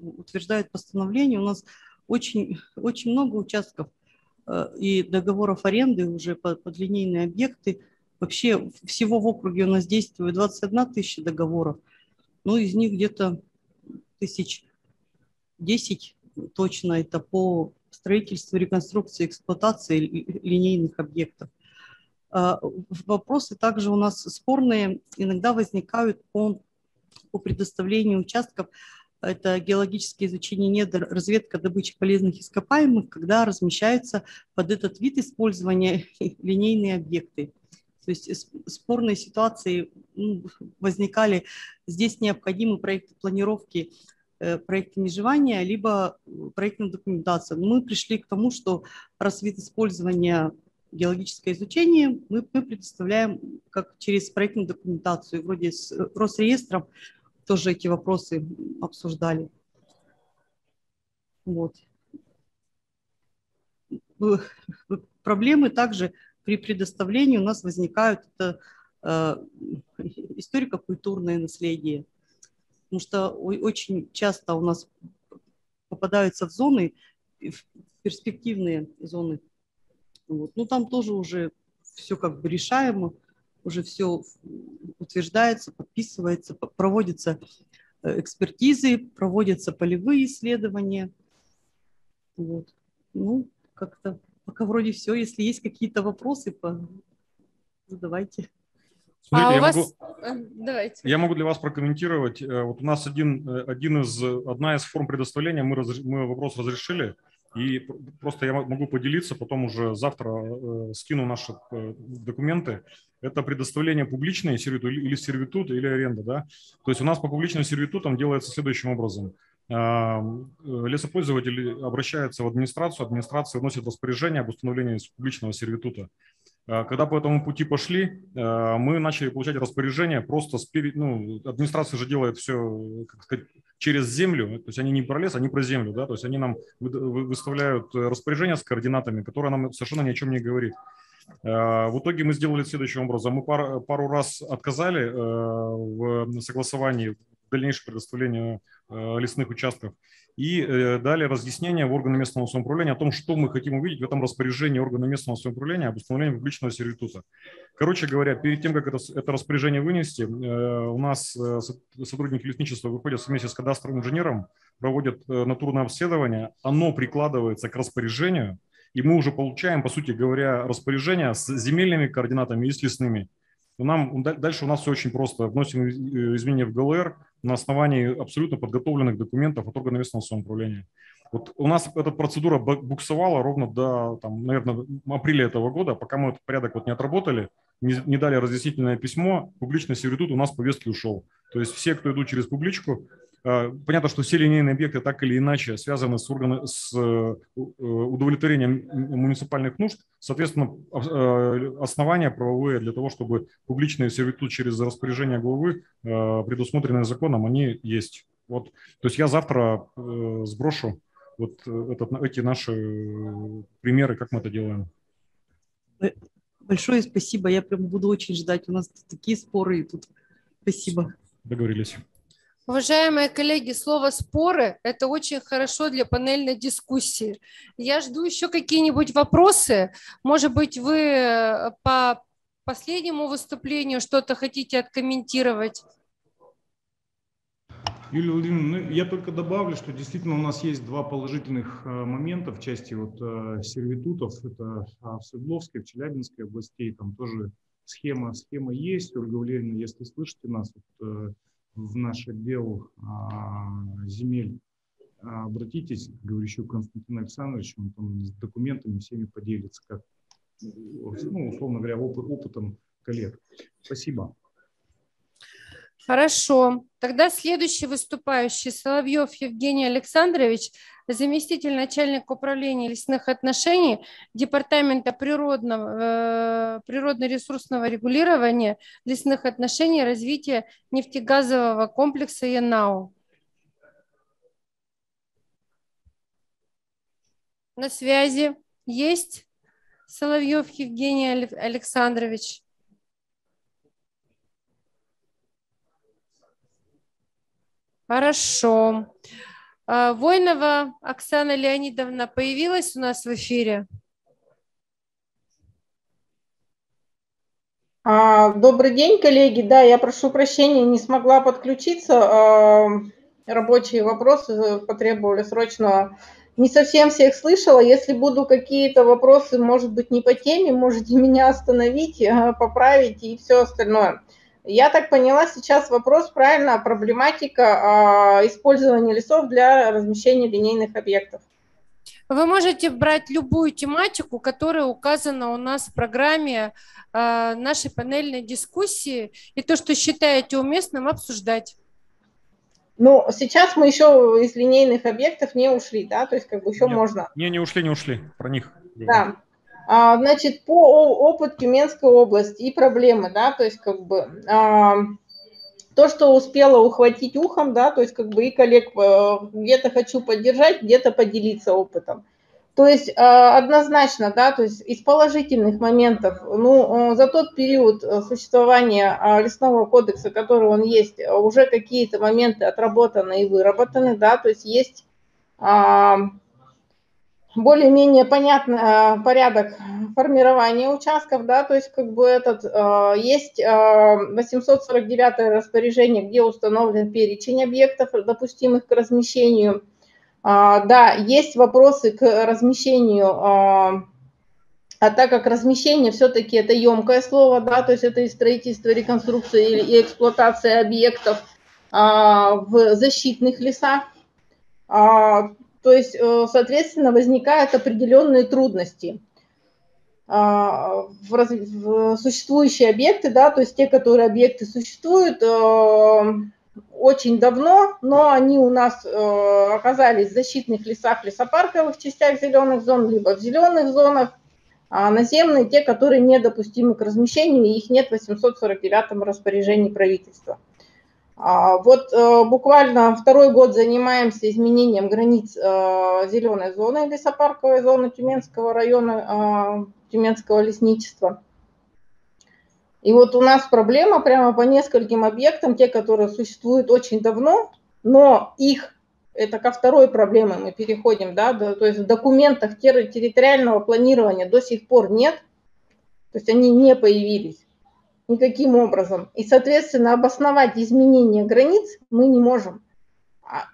утверждают постановление. У нас очень, очень много участков Э, и договоров аренды уже под, под линейные объекты. Вообще всего в округе у нас действует 21 тысяча договоров, но из них где-то тысяч 10 точно это по строительству, реконструкции, эксплуатации линейных объектов. А, вопросы также у нас спорные иногда возникают по, по предоставлению участков это геологическое изучение недр, разведка добычи полезных ископаемых, когда размещаются под этот вид использования линейные объекты. То есть спорные ситуации ну, возникали. Здесь необходимы проекты планировки, проекты межевания, либо проектная документация. Мы пришли к тому, что раз вид использования геологическое изучение мы, мы предоставляем как через проектную документацию, вроде с Росреестром, тоже эти вопросы обсуждали. Вот. Проблемы также при предоставлении у нас возникают это э, историко-культурное наследие. Потому что очень часто у нас попадаются в зоны, в перспективные зоны. Вот. Ну, там тоже уже все как бы решаемо уже все утверждается, подписывается, проводятся э, экспертизы, проводятся полевые исследования. Вот. Ну, как-то пока вроде все. Если есть какие-то вопросы, задавайте. Смотрите, а я, вас... могу, э, Давайте. я могу для вас прокомментировать. Э, вот у нас один, один из, одна из форм предоставления, мы, разреш... мы вопрос разрешили, и просто я могу поделиться, потом уже завтра э, скину наши э, документы. Это предоставление публичной сервитут или сервитут, или аренда. Да? То есть у нас по публичным сервитутам делается следующим образом. Э, лесопользователь обращается в администрацию, администрация вносит распоряжение об установлении публичного сервитута. Когда по этому пути пошли, мы начали получать распоряжение просто с ну, администрация же делает все, как сказать, через землю, то есть они не про лес, они про землю, да, то есть они нам выставляют распоряжение с координатами, которое нам совершенно ни о чем не говорит. Э, в итоге мы сделали следующим образом. Мы пару, пару раз отказали э, в согласовании дальнейшего предоставления э, лесных участков. И э, дали разъяснение в органы местного самоуправления о том, что мы хотим увидеть в этом распоряжении органа местного самоуправления об установлении публичного сервитута. Короче говоря, перед тем, как это, это распоряжение вынести, э, у нас э, сотрудники лесничества выходят вместе с кадастровым инженером, проводят натурное обследование, оно прикладывается к распоряжению, и мы уже получаем, по сути говоря, распоряжение с земельными координатами и с лесными. Нам, дальше у нас все очень просто. Вносим изменения в ГЛР, на основании абсолютно подготовленных документов от органа местного самоуправления. Вот у нас эта процедура буксовала ровно до, там, наверное, апреля этого года, пока мы этот порядок вот не отработали, не, не дали разъяснительное письмо, публичный сервитут у нас повестки ушел. То есть все, кто идут через публичку, понятно, что все линейные объекты так или иначе связаны с, органы, с э, удовлетворением муниципальных нужд. Соответственно, э, основания правовые для того, чтобы публичные сервитут через распоряжение главы, э, предусмотренные законом, они есть. Вот. То есть я завтра сброшу вот этот, эти наши примеры, как мы это делаем. Большое спасибо. Я прям буду очень ждать. У нас такие споры тут. Спасибо. Договорились. Уважаемые коллеги, слово «споры» – это очень хорошо для панельной дискуссии. Я жду еще какие-нибудь вопросы. Может быть, вы э, по последнему выступлению что-то хотите откомментировать? Юлия Владимировна, ну, я только добавлю, что действительно у нас есть два положительных э, момента в части вот э, сервитутов. Это в Свердловской, в Челябинской областей. Там тоже схема, схема есть. Ольга Валерьевна, если слышите нас, вот, в наш отдел а, земель, а, обратитесь к говорящему Константину Александровичу, он там с документами всеми поделится, как, ну, условно говоря, опыт, опытом коллег. Спасибо. Хорошо. Тогда следующий выступающий Соловьев Евгений Александрович, заместитель начальника управления лесных отношений Департамента природного, э, природно-ресурсного регулирования лесных отношений и развития нефтегазового комплекса Янау. На связи есть Соловьев Евгений Александрович. Хорошо. А, Войнова Оксана Леонидовна появилась у нас в эфире? А, добрый день, коллеги. Да, я прошу прощения, не смогла подключиться. А, рабочие вопросы потребовали срочного. Не совсем всех слышала. Если буду какие-то вопросы, может быть, не по теме, можете меня остановить, поправить и все остальное. Я так поняла, сейчас вопрос, правильно, проблематика э, использования лесов для размещения линейных объектов. Вы можете брать любую тематику, которая указана у нас в программе э, нашей панельной дискуссии, и то, что считаете уместным, обсуждать. Ну, сейчас мы еще из линейных объектов не ушли, да, то есть как бы еще Нет, можно. Не, не ушли, не ушли, про них. Да. А, значит, по опыту Тюменской области и проблемы, да, то есть как бы а, то, что успела ухватить ухом, да, то есть как бы и коллег э, где-то хочу поддержать, где-то поделиться опытом. То есть а, однозначно, да, то есть из положительных моментов, ну, за тот период э, существования лесного кодекса, который он есть, уже какие-то моменты отработаны и выработаны, да, то есть есть более-менее понятный э, порядок формирования участков, да, то есть как бы этот, э, есть 849 э, распоряжение, где установлен перечень объектов, допустимых к размещению. Да, есть вопросы к размещению, а так как размещение все-таки это емкое слово, да, то есть это и строительство, реконструкция и эксплуатация объектов в защитных лесах, то есть, э, соответственно, возникают определенные трудности а, в, раз... в существующие объекты, да, то есть те, которые объекты существуют э, очень давно, но они у нас э, оказались в защитных лесах, лесопарковых частях зеленых зон, либо в зеленых зонах, а наземные те, которые недопустимы к размещению, и их нет в 849 распоряжении правительства. А, вот э, буквально второй год занимаемся изменением границ э, зеленой зоны, лесопарковой зоны Тюменского района, э, Тюменского лесничества. И вот у нас проблема прямо по нескольким объектам, те, которые существуют очень давно, но их это ко второй проблеме мы переходим, да, то есть в документах территориального планирования до сих пор нет, то есть они не появились никаким образом. И, соответственно, обосновать изменение границ мы не можем. А,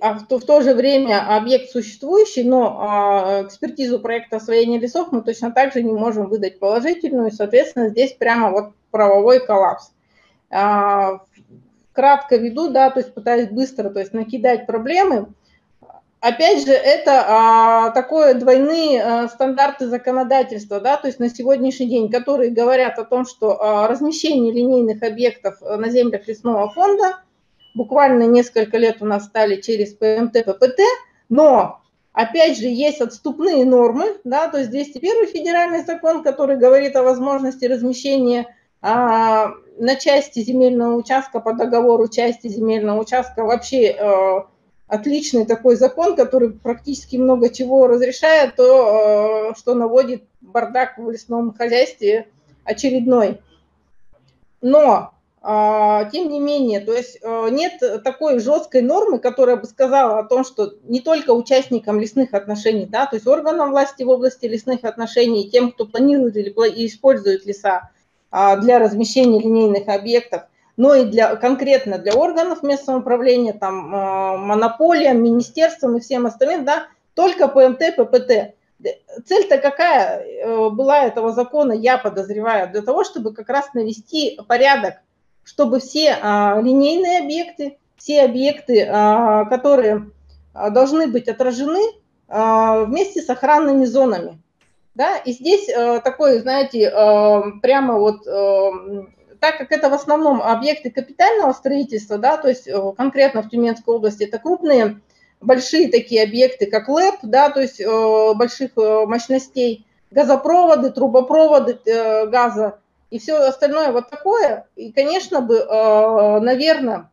а в, то, в то же время объект существующий, но а, экспертизу проекта освоения лесов мы точно так же не можем выдать положительную, и, соответственно, здесь прямо вот правовой коллапс. А, кратко веду, да, то есть пытаюсь быстро, то есть накидать проблемы. Опять же, это а, такое двойные а, стандарты законодательства, да, то есть на сегодняшний день, которые говорят о том, что а, размещение линейных объектов на землях лесного фонда буквально несколько лет у нас стали через ПМТ, ППТ, но опять же есть отступные нормы, да, то есть 201 федеральный закон, который говорит о возможности размещения а, на части земельного участка по договору части земельного участка вообще э, отличный такой закон, который практически много чего разрешает, то, э, что наводит бардак в лесном хозяйстве очередной. Но, э, тем не менее, то есть э, нет такой жесткой нормы, которая бы сказала о том, что не только участникам лесных отношений, да, то есть органам власти в области лесных отношений, тем, кто планирует или использует леса, а, для размещения линейных объектов, но и для, конкретно для органов местного управления, там, а, монополиям, министерствам и всем остальным, да, только ПМТ, ППТ. Цель-то какая э, была этого закона, я подозреваю, для того, чтобы как раз навести порядок, чтобы все а, линейные объекты, все объекты, которые должны быть отражены вместе с охранными зонами. Да? И здесь э, такой, знаете, э, прямо вот, э, так как это в основном объекты капитального строительства, да, то есть э, конкретно в Тюменской области это крупные, большие такие объекты, как ЛЭП, да, то есть э, больших э, мощностей, газопроводы, трубопроводы газа и все остальное вот такое. И, конечно бы, наверное,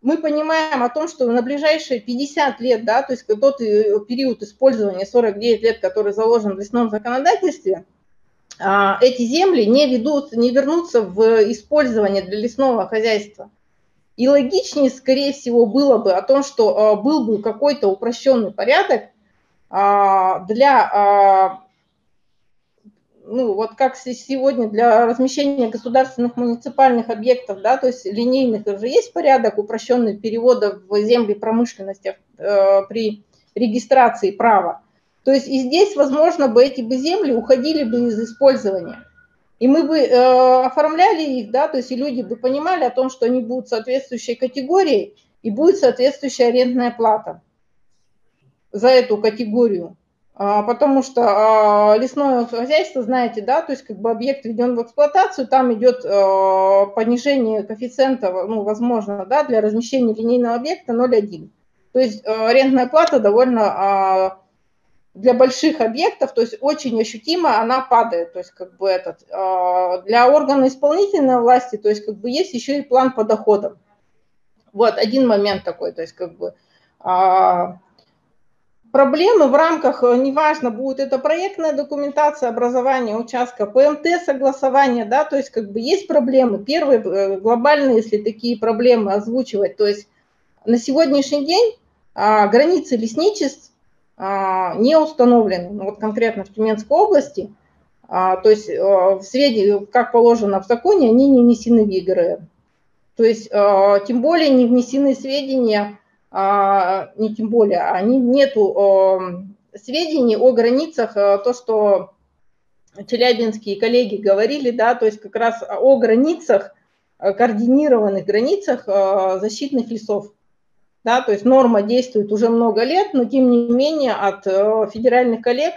мы понимаем о том, что на ближайшие 50 лет, да, то есть тот период использования, 49 лет, который заложен в лесном законодательстве, эти земли не, ведут, не вернутся в использование для лесного хозяйства. И логичнее, скорее всего, было бы о том, что а, был бы какой-то упрощенный порядок а, для ну, вот как сегодня для размещения государственных муниципальных объектов, да, то есть линейных уже есть порядок упрощенный перевода в земли промышленности э, при регистрации права. То есть и здесь, возможно, бы эти бы земли уходили бы из использования. И мы бы э, оформляли их, да, то есть и люди бы понимали о том, что они будут соответствующей категорией, и будет соответствующая арендная плата за эту категорию. А, потому что а, лесное хозяйство, знаете, да, то есть как бы объект введен в эксплуатацию, там идет а, понижение коэффициента, ну, возможно, да, для размещения линейного объекта 0,1. То есть арендная плата довольно для больших объектов, то есть очень ощутимо она падает, то есть как бы этот, для органа исполнительной власти, то есть как бы есть еще и план по доходам. Вот один момент такой, то есть как бы проблемы в рамках, э, неважно, будет это проектная документация, образование участка, ПМТ, согласование, да, то есть как бы есть проблемы. Первые э, глобальные, если такие проблемы озвучивать, то есть на сегодняшний день а, границы лесничеств а, не установлены, ну, вот конкретно в Тюменской области, а, то есть а, в сведении, как положено в законе, они не внесены в ЕГРН. То есть а, тем более не внесены сведения а, не тем более, они нету сведений о границах, а, то, что челябинские коллеги говорили, да, то есть как раз о границах, координированных границах а, защитных лесов. Да, то есть норма действует уже много лет, но тем не менее от федеральных коллег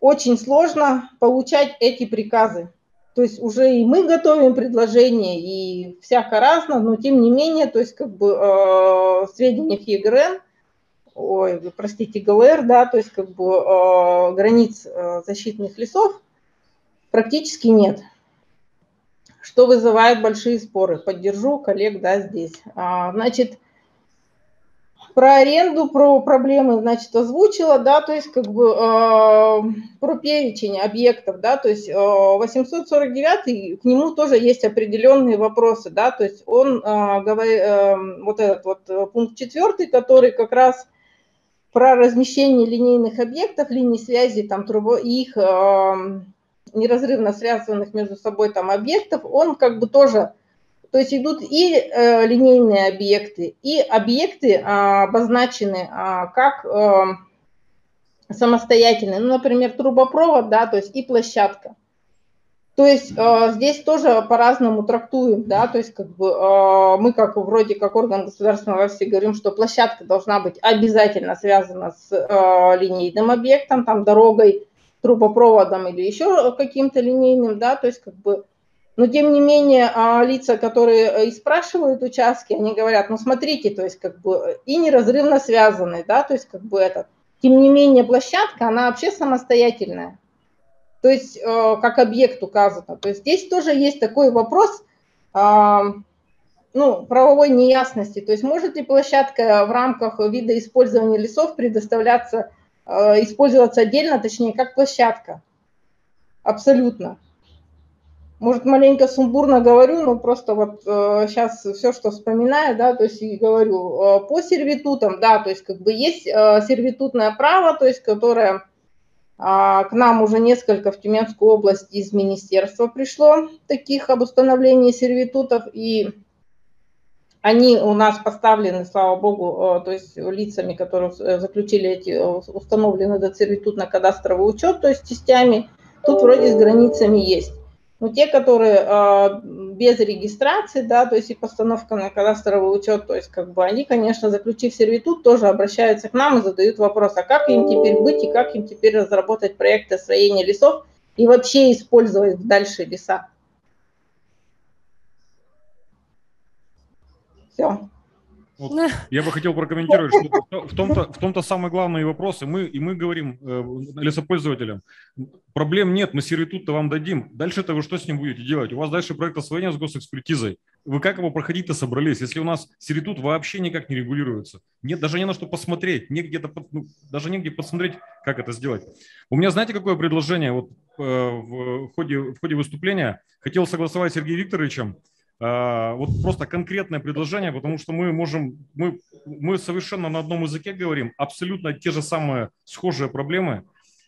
очень сложно получать эти приказы. То есть уже и мы готовим предложения, и всяко разно, но тем не менее, то есть как бы э, сведения ФИГРН, ой, простите, ГЛР, да, то есть как бы э, границ э, защитных лесов практически нет, что вызывает большие споры. Поддержу коллег, да, здесь. А, значит, про аренду, про проблемы, значит, озвучила, да, то есть как бы э, про перечень объектов, да, то есть э, 849 к нему тоже есть определенные вопросы, да, то есть он э, говорит, э, вот этот вот э, пункт четвертый, который как раз про размещение линейных объектов, линий связи, там, трубо, их э, неразрывно связанных между собой там объектов, он как бы тоже то есть идут и э, линейные объекты, и объекты э, обозначены э, как э, самостоятельные. Ну, например, трубопровод, да, то есть и площадка. То есть э, здесь тоже по-разному трактуем, да, то есть как бы э, мы как вроде как орган государственной власти говорим, что площадка должна быть обязательно связана с э, линейным объектом, там дорогой, трубопроводом или еще каким-то линейным, да, то есть как бы но тем не менее а, лица, которые э, и спрашивают участки, они говорят, ну смотрите, то есть как бы и неразрывно связаны, да, то есть как бы это. Тем не менее площадка, она вообще самостоятельная. То есть э, как объект указано. То есть здесь тоже есть такой вопрос, а, ну, правовой неясности. То есть может ли площадка в рамках вида использования лесов предоставляться, э, использоваться отдельно, точнее, как площадка? Абсолютно. Может, маленько сумбурно говорю, но просто вот э, сейчас все, что вспоминаю, да, то есть и говорю, э, по сервитутам, да, то есть как бы есть э, сервитутное право, то есть которое э, к нам уже несколько в Тюменскую область из министерства пришло, таких об установлении сервитутов, и они у нас поставлены, слава богу, э, то есть лицами, которые э, заключили эти, э, установлены этот сервитут-кадастровый учет, то есть частями, тут вроде с границами есть. Но те, которые э, без регистрации, да, то есть и постановка на кадастровый учет, то есть как бы они, конечно, заключив сервитут, тоже обращаются к нам и задают вопрос, а как им теперь быть и как им теперь разработать проекты освоения лесов и вообще использовать дальше леса. Все. Вот я бы хотел прокомментировать, что в том-то, в том-то самые главные вопросы. Мы, и мы говорим э, лесопользователям, проблем нет, мы сервитут-то вам дадим. Дальше-то вы что с ним будете делать? У вас дальше проект освоения с госэкспертизой. Вы как его проходить-то собрались, если у нас сервитут вообще никак не регулируется? Нет, даже не на что посмотреть, не где-то, ну, даже негде посмотреть, как это сделать. У меня, знаете, какое предложение? Вот э, в, ходе, в ходе выступления хотел согласовать с Сергеем Викторовичем, вот просто конкретное предложение, потому что мы можем, мы, мы совершенно на одном языке говорим, абсолютно те же самые схожие проблемы.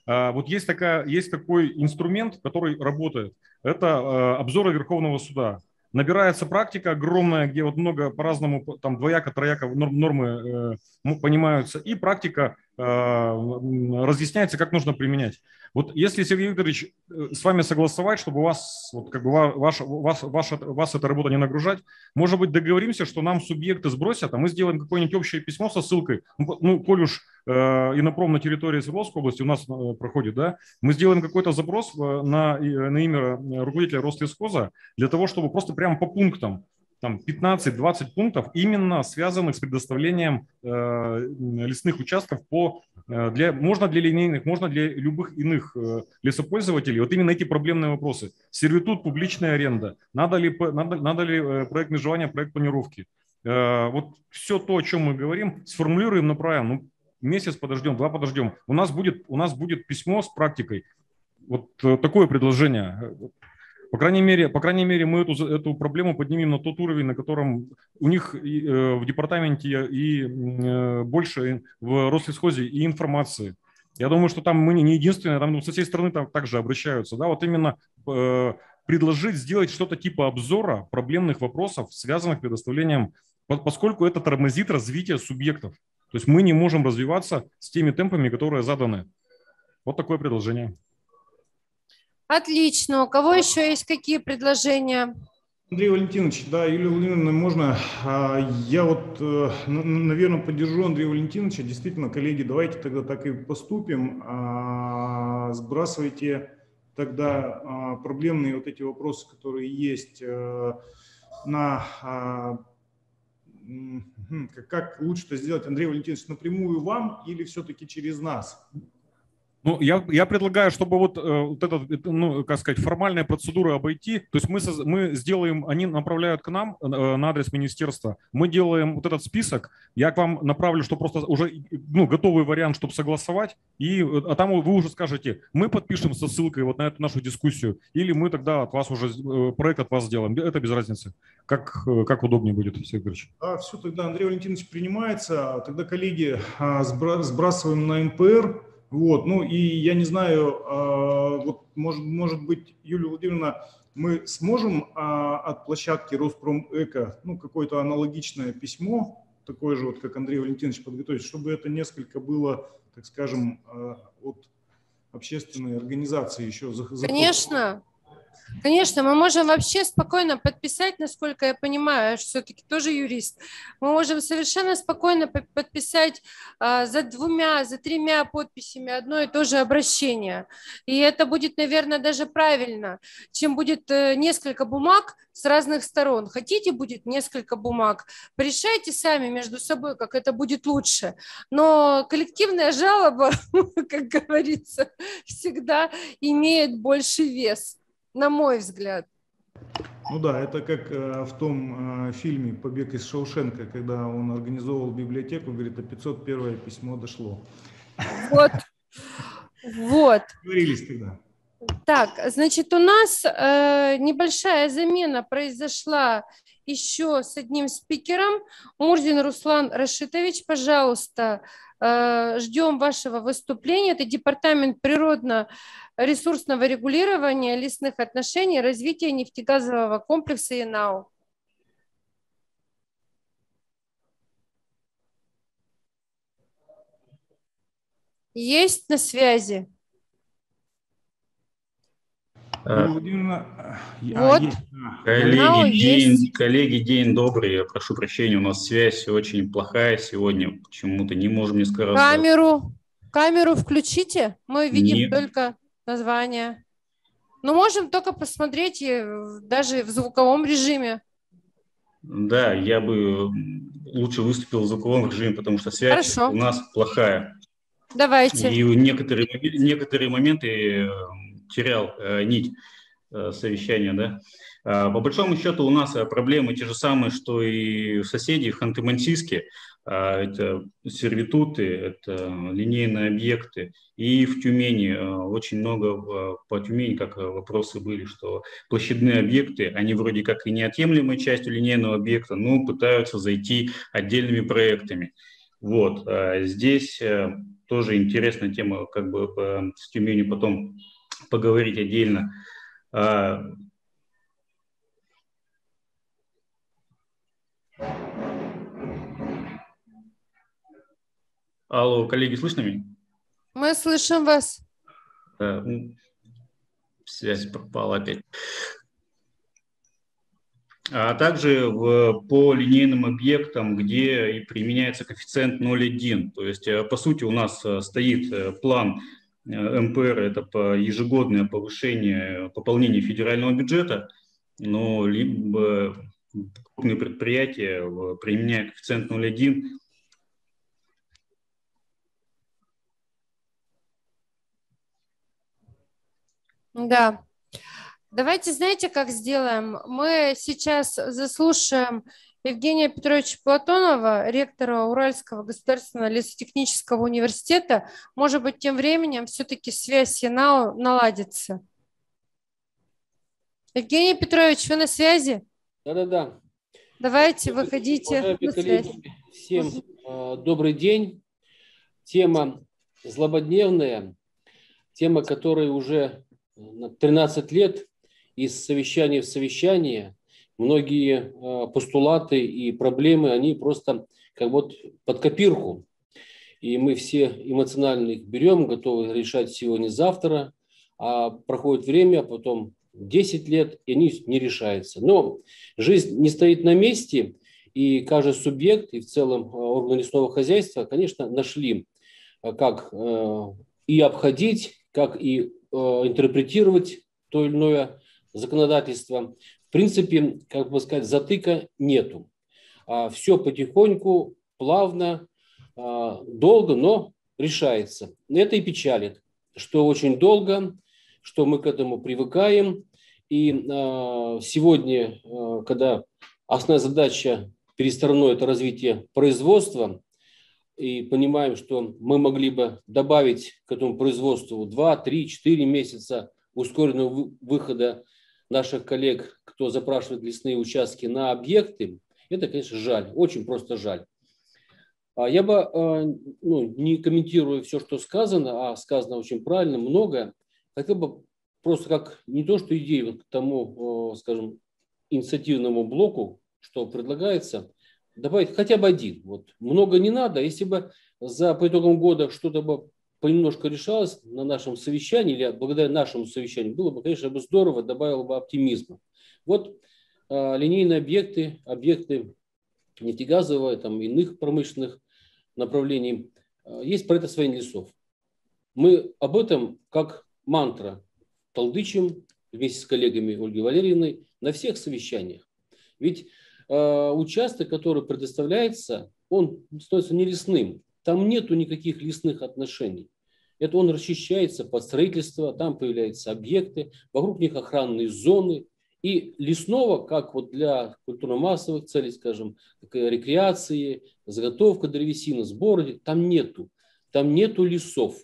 А, вот есть, такая, есть такой инструмент, который работает. Это а, обзоры Верховного суда. Набирается практика огромная, где вот много по-разному, там двояко, трояко нормы э, понимаются, и практика разъясняется, как нужно применять. Вот если, Сергей Викторович, э, с вами согласовать, чтобы вас, вот как бы ваш, вас, ваша, вас эта работа не нагружать, может быть, договоримся, что нам субъекты сбросят, а мы сделаем какое-нибудь общее письмо со ссылкой, ну, ну коль уж э, инопром на территории Свердловской области у нас э, проходит, да, мы сделаем какой-то запрос э, на, на имя руководителя Рослесхоза для того, чтобы просто прямо по пунктам там 15-20 пунктов, именно связанных с предоставлением э, лесных участков по, э, для, можно для линейных, можно для любых иных э, лесопользователей. Вот именно эти проблемные вопросы. Сервитут, публичная аренда. Надо ли, надо, надо ли э, проект межевания, проект планировки. Э, вот все то, о чем мы говорим, сформулируем, направим. Ну, месяц подождем, два подождем. У нас будет, у нас будет письмо с практикой. Вот э, такое предложение. По крайней мере, по крайней мере мы эту, эту проблему поднимем на тот уровень, на котором у них и, э, в департаменте и э, больше в Рослесхозе и информации. Я думаю, что там мы не единственные, там ну, со всей страны там также обращаются. Да? Вот именно э, предложить сделать что-то типа обзора проблемных вопросов, связанных с предоставлением, поскольку это тормозит развитие субъектов. То есть мы не можем развиваться с теми темпами, которые заданы. Вот такое предложение. Отлично. У кого еще есть какие предложения? Андрей Валентинович, да, Юлия Владимировна, можно? А, я вот, э, наверное, поддержу Андрея Валентиновича. Действительно, коллеги, давайте тогда так и поступим. А, сбрасывайте тогда а, проблемные вот эти вопросы, которые есть э, на как лучше это сделать, Андрей Валентинович, напрямую вам или все-таки через нас? Ну, я, я предлагаю, чтобы вот, э, вот этот, ну, как сказать, формальные процедуры обойти. То есть мы, мы сделаем, они направляют к нам э, на адрес министерства. Мы делаем вот этот список. Я к вам направлю, что просто уже ну, готовый вариант, чтобы согласовать. И, а там вы уже скажете, мы подпишем со ссылкой вот на эту нашу дискуссию, или мы тогда от вас уже э, проект от вас сделаем. Это без разницы. Как, как удобнее будет, Алексей Игоревич. А, все, тогда Андрей Валентинович принимается. Тогда, коллеги, а, сбрасываем на МПР вот, ну и я не знаю, а, вот может, может быть, Юлия Владимировна, мы сможем а, от площадки Роспромэко, ну, какое-то аналогичное письмо, такое же, вот, как Андрей Валентинович подготовить, чтобы это несколько было, так скажем, а, от общественной организации еще. Конечно, Конечно, мы можем вообще спокойно подписать, насколько я понимаю, все-таки тоже юрист, мы можем совершенно спокойно подписать а, за двумя, за тремя подписями одно и то же обращение. И это будет, наверное, даже правильно, чем будет э, несколько бумаг с разных сторон. Хотите, будет несколько бумаг, решайте сами между собой, как это будет лучше. Но коллективная жалоба, как говорится, всегда имеет больший вес на мой взгляд. Ну да, это как э, в том э, фильме «Побег из Шоушенка», когда он организовывал библиотеку, говорит, а 501 письмо дошло. Вот, вот. Говорились тогда. Так, значит, у нас э, небольшая замена произошла еще с одним спикером. Мурдин Руслан Рашитович, пожалуйста, э, ждем вашего выступления. Это Департамент природно ресурсного регулирования лесных отношений, развития нефтегазового комплекса ИНАУ. Есть на связи? А, вот. Коллеги, день, коллеги, день добрый. Я прошу прощения, у нас связь очень плохая сегодня. Почему-то не можем несколько раз. Камеру, камеру включите. Мы видим Нет. только название. Но можем только посмотреть даже в звуковом режиме. Да, я бы лучше выступил в звуковом режиме, потому что связь Хорошо. у нас плохая. Давайте. И некоторые, некоторые моменты э, терял э, нить э, совещания, да. А, по большому счету у нас проблемы те же самые, что и у соседей в Ханты-Мансийске. А, это сервитуты, это линейные объекты. И в Тюмени а, очень много по Тюмени, как вопросы были, что площадные объекты, они вроде как и неотъемлемой частью линейного объекта, но пытаются зайти отдельными проектами. Вот. А здесь э, тоже интересная тема, как бы с Тюменью потом поговорить отдельно. Алло, коллеги, слышно меня? Мы слышим вас. Да, связь пропала опять. А также в, по линейным объектам, где и применяется коэффициент 0,1. То есть, э, по сути, у нас э, стоит э, план МПР, это ежегодное повышение, пополнение федерального бюджета, но либо крупные предприятия, применяя коэффициент 0,1, Да. Давайте, знаете, как сделаем? Мы сейчас заслушаем Евгения Петровича Платонова, ректора Уральского государственного лесотехнического университета. Может быть, тем временем все-таки связь с ЯНАО наладится. Евгений Петрович, вы на связи? Да-да-да. Давайте, выходите на связь. Всем э, добрый день. Тема злободневная, тема, которая уже 13 лет из совещания в совещание многие э, постулаты и проблемы, они просто как вот под копирку. И мы все эмоционально их берем, готовы решать сегодня-завтра, а проходит время, а потом 10 лет, и они не решаются. Но жизнь не стоит на месте, и каждый субъект, и в целом э, органы лесного хозяйства, конечно, нашли, э, как и обходить, как и интерпретировать то или иное законодательство. Принципе, как бы сказать, затыка нету. А все потихоньку, плавно, а, долго, но решается. Это и печалит. что очень долго, что мы к этому привыкаем. И сегодня, когда основная задача перед страной – это развитие производства, и понимаем, что мы могли бы добавить к этому производству 2, 3, 4 месяца ускоренного выхода наших коллег, кто запрашивает лесные участки на объекты, это, конечно, жаль, очень просто жаль. А я бы, а, ну, не комментируя все, что сказано, а сказано очень правильно, много, хотел бы просто как не то, что идею к тому, скажем, инициативному блоку, что предлагается, добавить хотя бы один. Вот. Много не надо. Если бы за по итогам года что-то бы понемножку решалось на нашем совещании или благодаря нашему совещанию, было бы, конечно, бы здорово, добавило бы оптимизма. Вот а, линейные объекты, объекты нефтегазового, там, иных промышленных направлений, а, есть проект освоения лесов. Мы об этом как мантра толдычим вместе с коллегами Ольгой Валерьевной на всех совещаниях. Ведь э, участок, который предоставляется, он становится не лесным. Там нету никаких лесных отношений. Это он расчищается под строительство, там появляются объекты, вокруг них охранные зоны. И лесного, как вот для культурно-массовых целей, скажем, рекреации, заготовка древесины, сбор, там нету. Там нету лесов.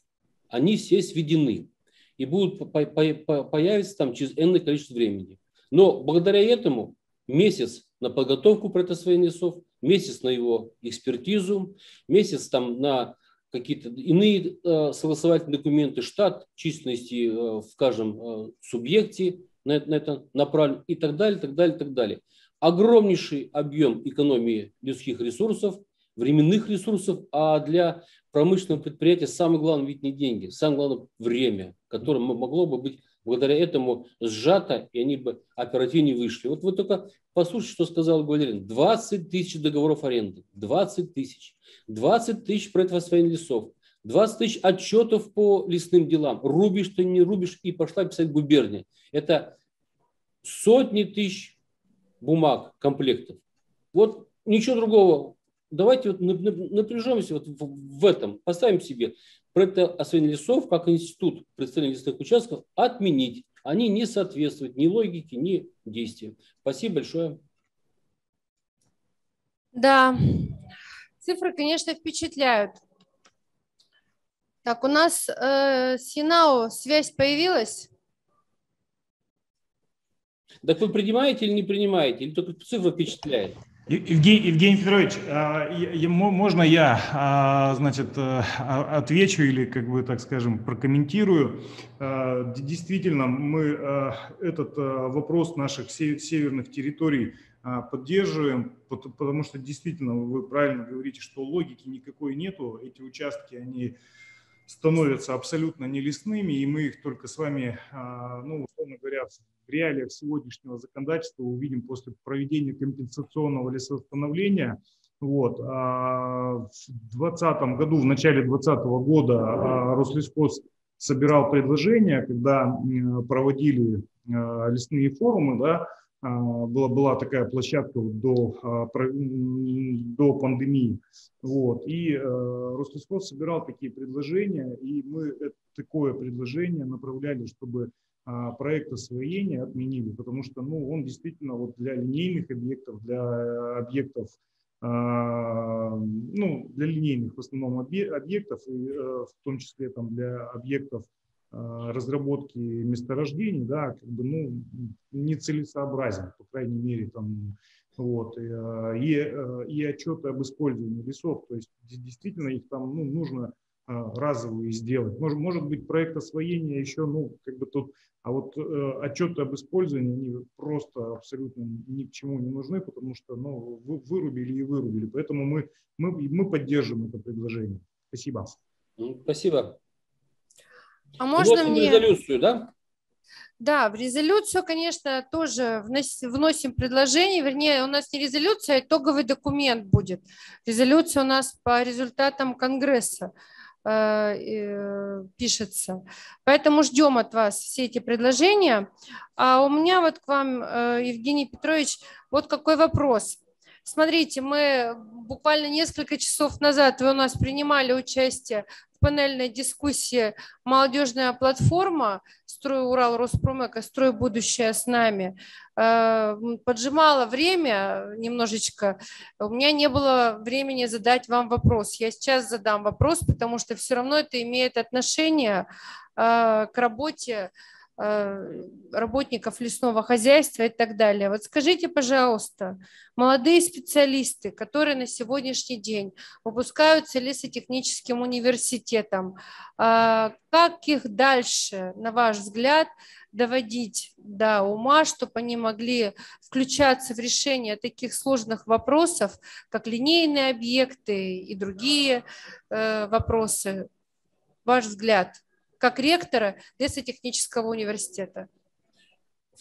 Они все сведены. И будут появиться там через энное количество времени. Но благодаря этому месяц на подготовку протосвоения лесов, месяц на его экспертизу, месяц там на какие-то иные э, согласовательные документы, штат численности э, в каждом э, субъекте на, на это направлен и так далее, так далее, так далее. Огромнейший объем экономии людских ресурсов, временных ресурсов, а для промышленного предприятия самое главное ведь не деньги, самое главное время, которое могло бы быть благодаря этому сжато, и они бы оперативнее вышли. Вот вы только послушайте, что сказал Гвалерин. 20 тысяч договоров аренды, 20 тысяч, 20 тысяч проектов освоения лесов, 20 тысяч отчетов по лесным делам. Рубишь ты, не рубишь, и пошла писать губерния. Это сотни тысяч бумаг, комплектов. Вот ничего другого. Давайте вот напряжемся вот в этом, поставим себе проекты освоения лесов как институт представления лесных участков отменить. Они не соответствуют ни логике, ни действиям. Спасибо большое. Да, цифры, конечно, впечатляют. Так, у нас э, Синау связь появилась? Так вы принимаете или не принимаете? Или только цифра впечатляет? Евгений, Евгений Петрович, а, можно я, а, значит, э, отвечу или, как бы, так скажем, прокомментирую? Действительно, мы этот вопрос наших северных территорий поддерживаем, потому что действительно вы правильно говорите, что логики никакой нету. Эти участки, они становятся абсолютно не лесными, и мы их только с вами, ну, условно говоря, в реалиях сегодняшнего законодательства увидим после проведения компенсационного лесоустановления. Вот. А в 2020 году, в начале 2020 года а, Рослесхоз собирал предложения, когда проводили а, лесные форумы, да, была, была такая площадка до, до пандемии. Вот. И э, Рослесхоз собирал такие предложения, и мы такое предложение направляли, чтобы а, проект освоения отменили, потому что ну, он действительно вот для линейных объектов, для объектов, а, ну, для линейных в основном объектов, и э, в том числе там, для объектов а, разработки месторождений, да, как бы, ну, нецелесообразен, по крайней мере, там, вот, и, и, э, и отчеты об использовании лесов, то есть действительно их там ну, нужно разовые сделать. Может, может быть, проект освоения еще, ну, как бы тут а вот э, отчеты об использовании, они просто абсолютно ни к чему не нужны, потому что ну, вы вырубили и вырубили. Поэтому мы, мы, мы поддержим это предложение. Спасибо. Ну, спасибо. А можно Вносим мне... резолюцию, да? Да, в резолюцию, конечно, тоже вносим предложение, вернее, у нас не резолюция, а итоговый документ будет. Резолюция у нас по результатам Конгресса. Э, э, пишется. Поэтому ждем от вас все эти предложения. А у меня вот к вам, э, Евгений Петрович, вот какой вопрос. Смотрите, мы буквально несколько часов назад вы у нас принимали участие в панельной дискуссии «Молодежная платформа. Строй Урал Роспромека. Строй будущее с нами». Э, поджимало время немножечко. У меня не было времени задать вам вопрос. Я сейчас задам вопрос, потому что все равно это имеет отношение э, к работе работников лесного хозяйства и так далее. Вот скажите, пожалуйста, молодые специалисты, которые на сегодняшний день выпускаются лесотехническим университетом, э, как их дальше, на ваш взгляд, доводить до ума, чтобы они могли включаться в решение таких сложных вопросов, как линейные объекты и другие э, вопросы? Ваш взгляд – как ректора лесотехнического университета.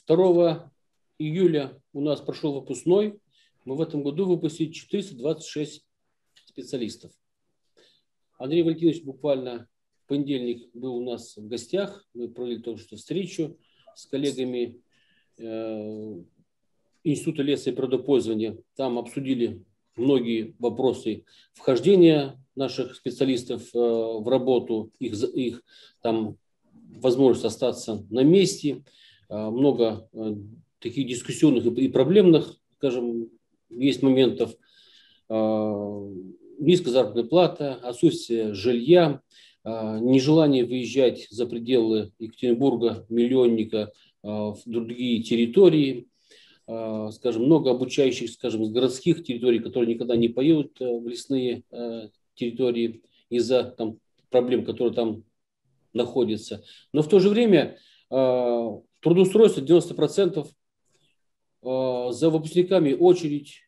2 июля у нас прошел выпускной. Мы в этом году выпустили 426 специалистов. Андрей Валентинович буквально в понедельник был у нас в гостях. Мы провели только что встречу с коллегами э, Института леса и природопользования. Там обсудили многие вопросы вхождения наших специалистов э, в работу, их, их там возможность остаться на месте, э, много э, таких дискуссионных и проблемных, скажем, есть моментов, низкая заработная плата, отсутствие жилья, нежелание выезжать за пределы Екатеринбурга, миллионника в другие территории, скажем, много обучающих, скажем, с городских территорий, которые никогда не поедут в лесные территории из-за там, проблем, которые там находятся. Но в то же время э, трудоустройство 90% э, за выпускниками очередь,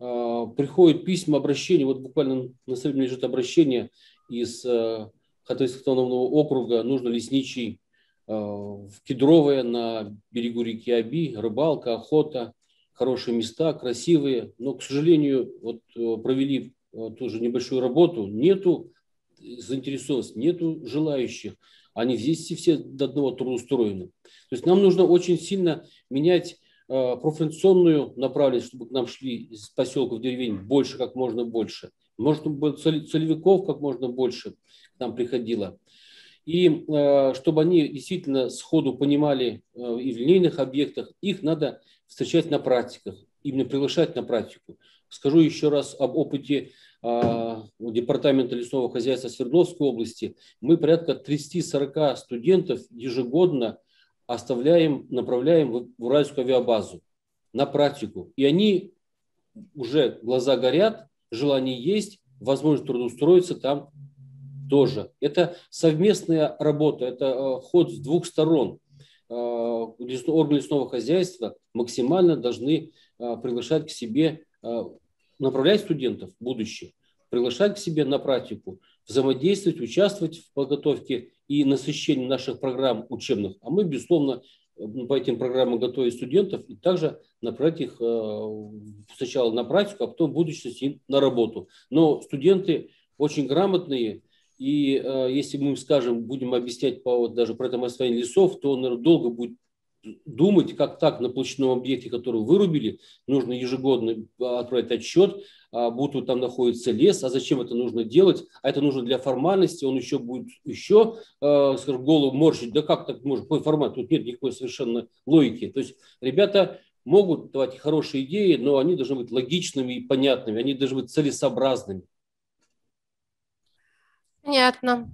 э, приходят письма, обращения, вот буквально на столе лежит обращение из э, автономного округа, нужно лесничий э, в Кедровое на берегу реки Аби, рыбалка, охота, хорошие места, красивые, но, к сожалению, вот э, провели Э, тоже небольшую работу, нету заинтересованности, нету желающих. Они здесь все до одного трудоустроены. То есть нам нужно очень сильно менять э, профориентационную направленность, чтобы к нам шли из поселков, деревень больше, как можно больше. Можно было целевиков как можно больше к нам приходило. И э, чтобы они действительно сходу понимали и в линейных объектах, их надо встречать на практиках, именно приглашать на практику. Скажу еще раз об опыте а, Департамента лесного хозяйства Свердловской области, мы порядка 30-40 студентов ежегодно оставляем, направляем в Уральскую авиабазу на практику. И они уже глаза горят, желание есть, возможность трудоустроиться там тоже. Это совместная работа, это а, ход с двух сторон. А, органы лесного хозяйства максимально должны приглашать к себе направлять студентов в будущее, приглашать к себе на практику, взаимодействовать, участвовать в подготовке и насыщении наших программ учебных. А мы, безусловно, по этим программам готовим студентов и также направить их э, сначала на практику, а потом в будущем на работу. Но студенты очень грамотные, и э, если мы им скажем, будем объяснять по, вот, даже про это освоение лесов, то он, наверное, долго будет думать, как так на площадном объекте, который вырубили, нужно ежегодно отправить отчет, а, будут там находится лес, а зачем это нужно делать, а это нужно для формальности, он еще будет еще, а, скажем, голову морщить, да как так может, какой формат, тут нет никакой совершенно логики. То есть ребята могут давать хорошие идеи, но они должны быть логичными и понятными, они должны быть целесообразными. Понятно.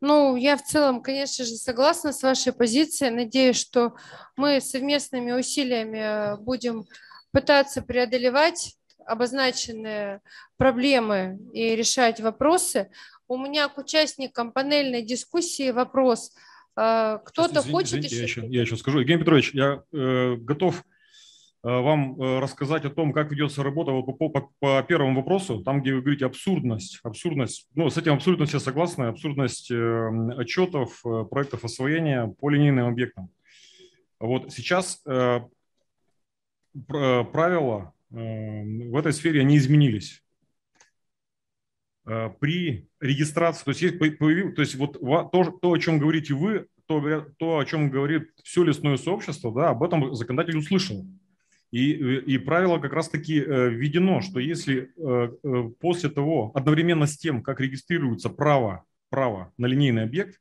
Ну, я в целом, конечно же, согласна с вашей позицией. Надеюсь, что мы совместными усилиями э, будем пытаться преодолевать обозначенные проблемы и решать вопросы. У меня к участникам панельной дискуссии вопрос. Э, кто-то хочет извините, еще... Я еще, я еще скажу. Евгений Петрович, я э, готов вам э, рассказать о том, как ведется работа по, по, по первому вопросу, там, где вы говорите абсурдность, абсурдность, ну, с этим абсолютно все согласны, абсурдность э, отчетов, проектов освоения по линейным объектам. Вот сейчас правила в этой сфере не изменились. При регистрации, то есть, есть, появил, то есть вот то, то, о чем говорите вы, то, то, о чем говорит все лесное сообщество, да, об этом законодатель услышал. И, и правило как раз-таки введено, что если после того, одновременно с тем, как регистрируется право, право на линейный объект,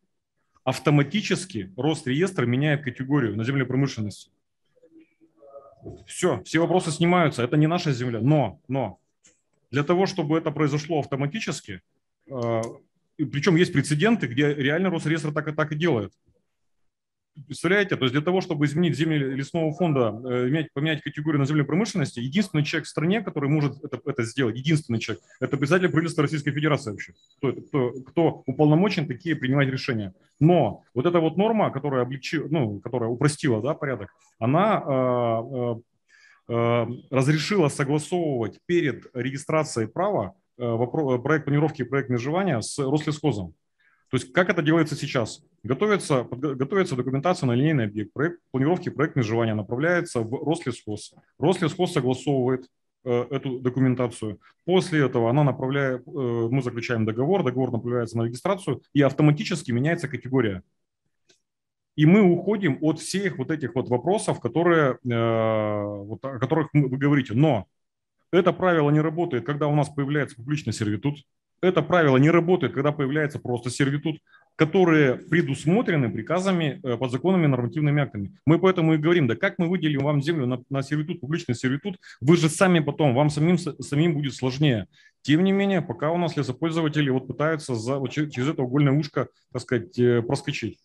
автоматически Росреестр меняет категорию на земле промышленности. Все, все вопросы снимаются. Это не наша земля. Но, но для того, чтобы это произошло автоматически, э, причем есть прецеденты, где реально Росреестр так и так и делает. Представляете, то есть для того, чтобы изменить земли лесного фонда, э, поменять категорию на земле промышленности, единственный человек в стране, который может это, это сделать, единственный человек, это председатель правительства Российской Федерации вообще, кто, кто, кто уполномочен такие принимать решения. Но вот эта вот норма, которая облегчила, ну, которая упростила да, порядок, она э, э, э разрешила согласовывать перед регистрацией права э, проект планировки и проект межевания с Рослесхозом. То есть как это делается сейчас? Готовится, готовится документация на линейный объект, проект планировки, проект межевания направляется в Рослесхоз. Рослесхоз согласовывает э, эту документацию. После этого она направляет, э, мы заключаем договор, договор направляется на регистрацию и автоматически меняется категория. И мы уходим от всех вот этих вот вопросов, которые, э, вот, о которых вы говорите. Но это правило не работает, когда у нас появляется публичный сервитут, это правило не работает, когда появляется просто сервитут, которые предусмотрены приказами, э, подзаконными нормативными актами. Мы поэтому и говорим, да как мы выделим вам землю на, на сервитут, публичный сервитут, вы же сами потом, вам самим, самим будет сложнее. Тем не менее, пока у нас лесопользователи вот пытаются за, вот через это угольное ушко, так сказать, э, проскочить.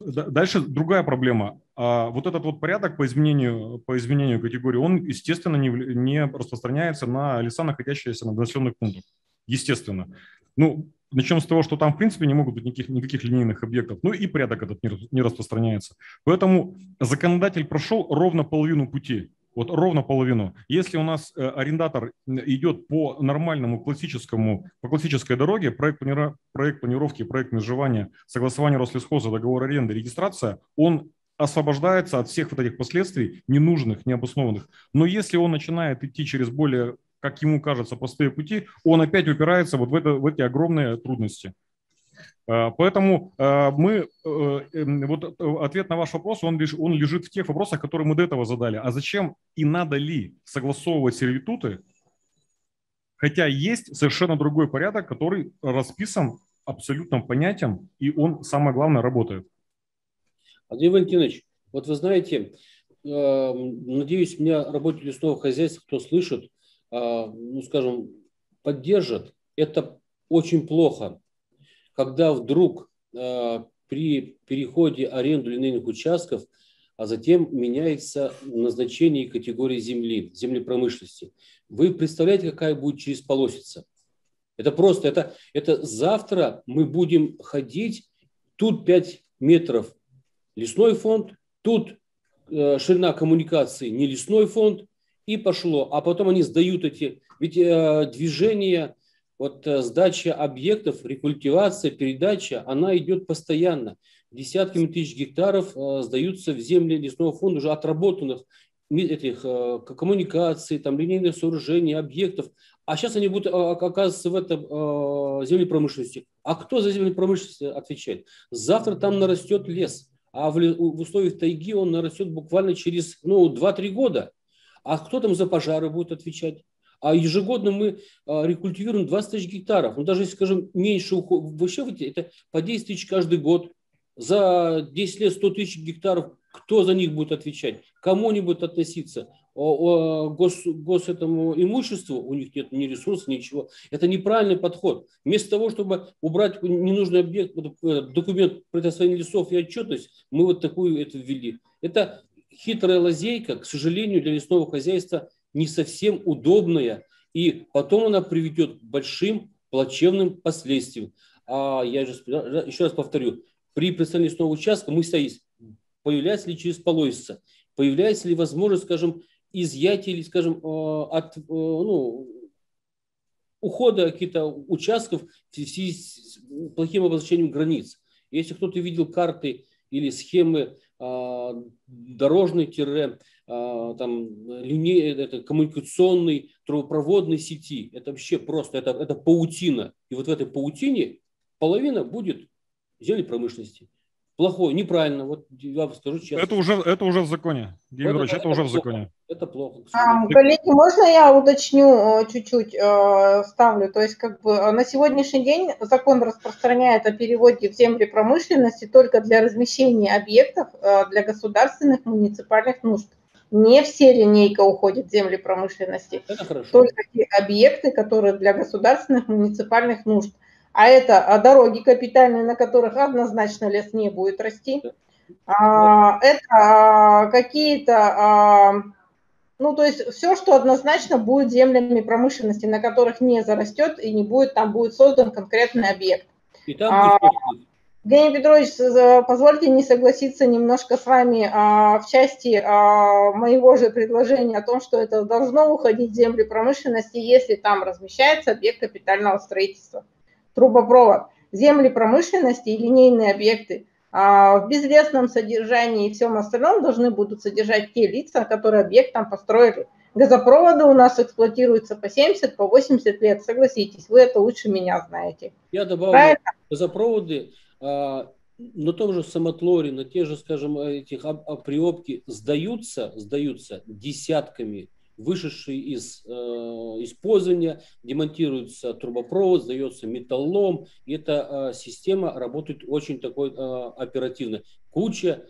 Дальше другая проблема. А вот этот вот порядок по изменению, по изменению категории, он, естественно, не, не распространяется на леса, находящиеся на населенных пунктах естественно. Ну, начнем с того, что там, в принципе, не могут быть никаких, никаких линейных объектов, ну и порядок этот не, распространяется. Поэтому законодатель прошел ровно половину пути. Вот ровно половину. Если у нас э, арендатор идет по нормальному классическому, по классической дороге, проект, планира, проект планировки, проект межевания, согласование Рослесхоза, договор аренды, регистрация, он освобождается от всех вот этих последствий, ненужных, необоснованных. Но если он начинает идти через более как ему кажется, простые пути, он опять упирается вот в, это, в эти огромные трудности. А, поэтому а, мы, э, эм, вот э, ответ на ваш вопрос, он, лежит, он лежит в тех вопросах, которые мы до этого задали. А зачем и надо ли согласовывать сервитуты, хотя есть совершенно другой порядок, который расписан абсолютным понятием, и он, самое главное, работает. Андрей Валентинович, вот вы знаете, э, надеюсь, меня работники лесного хозяйства, кто слышит, ну, скажем, поддержат, это очень плохо. Когда вдруг а, при переходе аренду линейных участков, а затем меняется назначение категории земли, землепромышленности. Вы представляете, какая будет через полосица? Это просто, это, это завтра мы будем ходить, тут 5 метров лесной фонд, тут э, ширина коммуникации не лесной фонд, и пошло. А потом они сдают эти, ведь э, движение, вот э, сдача объектов, рекультивация, передача, она идет постоянно. Десятками тысяч гектаров э, сдаются в земли лесного фонда уже отработанных этих э, коммуникаций, там, линейных сооружений, объектов. А сейчас они будут э, оказываться в этом э, земле промышленности. А кто за землю промышленности отвечает? Завтра там нарастет лес. А в, в условиях тайги он нарастет буквально через ну, 2-3 года. А кто там за пожары будет отвечать? А ежегодно мы а, рекультивируем 20 тысяч гектаров. Ну, даже если, скажем, меньше ухода, вообще это по 10 тысяч каждый год. За 10 лет 100 тысяч гектаров, кто за них будет отвечать? Кому они будут относиться? Гос, гос этому имуществу, у них нет ни ресурсов, ничего. Это неправильный подход. Вместо того, чтобы убрать ненужный объект, документ предоставления лесов и отчетность, мы вот такую это ввели. Это хитрая лазейка, к сожалению, для лесного хозяйства не совсем удобная, и потом она приведет к большим плачевным последствиям. А я же еще раз повторю, при представлении лесного участка мы стоим, появляется ли через полосица, появляется ли возможность, скажем, изъятия или, скажем, э, от э, ну, ухода каких-то участков в связи с плохим обозначением границ. Если кто-то видел карты или схемы а, дорожный тире, а, там, линей, это коммуникационной трубопроводной сети. Это вообще просто, это, это паутина. И вот в этой паутине половина будет земли промышленности, плохое, неправильно. Вот я вам скажу честно. Это уже, это уже в законе. Георгий Вот это, это, уже в законе. Это плохо. А, коллеги, можно я уточню э, чуть-чуть, э, ставлю? То есть как бы э, на сегодняшний день закон распространяет о переводе в земли промышленности только для размещения объектов для государственных муниципальных нужд. Не все линейка уходит в земли промышленности. Это хорошо. Только те объекты, которые для государственных муниципальных нужд. А это а дороги капитальные, на которых однозначно лес не будет расти. А, это а, какие-то, а, ну то есть все, что однозначно будет землями промышленности, на которых не зарастет и не будет, там будет создан конкретный объект. И там а, Евгений Петрович, позвольте не согласиться немножко с вами а, в части а, моего же предложения о том, что это должно уходить в земли промышленности, если там размещается объект капитального строительства трубопровод, земли промышленности и линейные объекты. А в безлесном содержании и всем остальном должны будут содержать те лица, которые объект там построили. Газопроводы у нас эксплуатируются по 70, по 80 лет, согласитесь, вы это лучше меня знаете. Я добавлю, Правильно? газопроводы а, на том же самотлоре, на те же, скажем, этих приобки сдаются, сдаются десятками вышедший из э, использования, демонтируется трубопровод, сдается металлом, и эта э, система работает очень такой э, оперативно. Куча,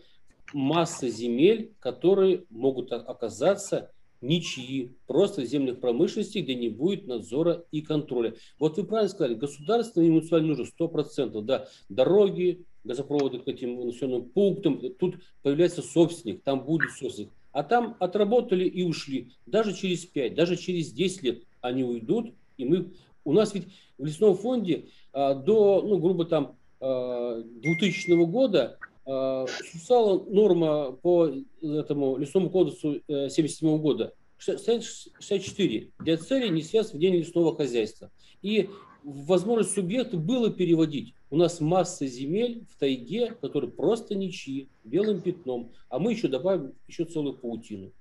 масса земель, которые могут оказаться ничьи, просто земных промышленности, где не будет надзора и контроля. Вот вы правильно сказали, государственные и муниципальные нужды 100%, да, дороги, газопроводы к этим населенным пунктам, тут появляется собственник, там будет собственник. А там отработали и ушли. Даже через 5, даже через 10 лет они уйдут. И мы, у нас ведь в лесном фонде а, до, ну, грубо там, а, 2000 года а, существовала норма по этому лесному кодексу 77 э, года 64 для целей не связанных в день лесного хозяйства. И возможность субъекта было переводить. У нас масса земель в тайге, которые просто ничьи, белым пятном, а мы еще добавим еще целую паутину.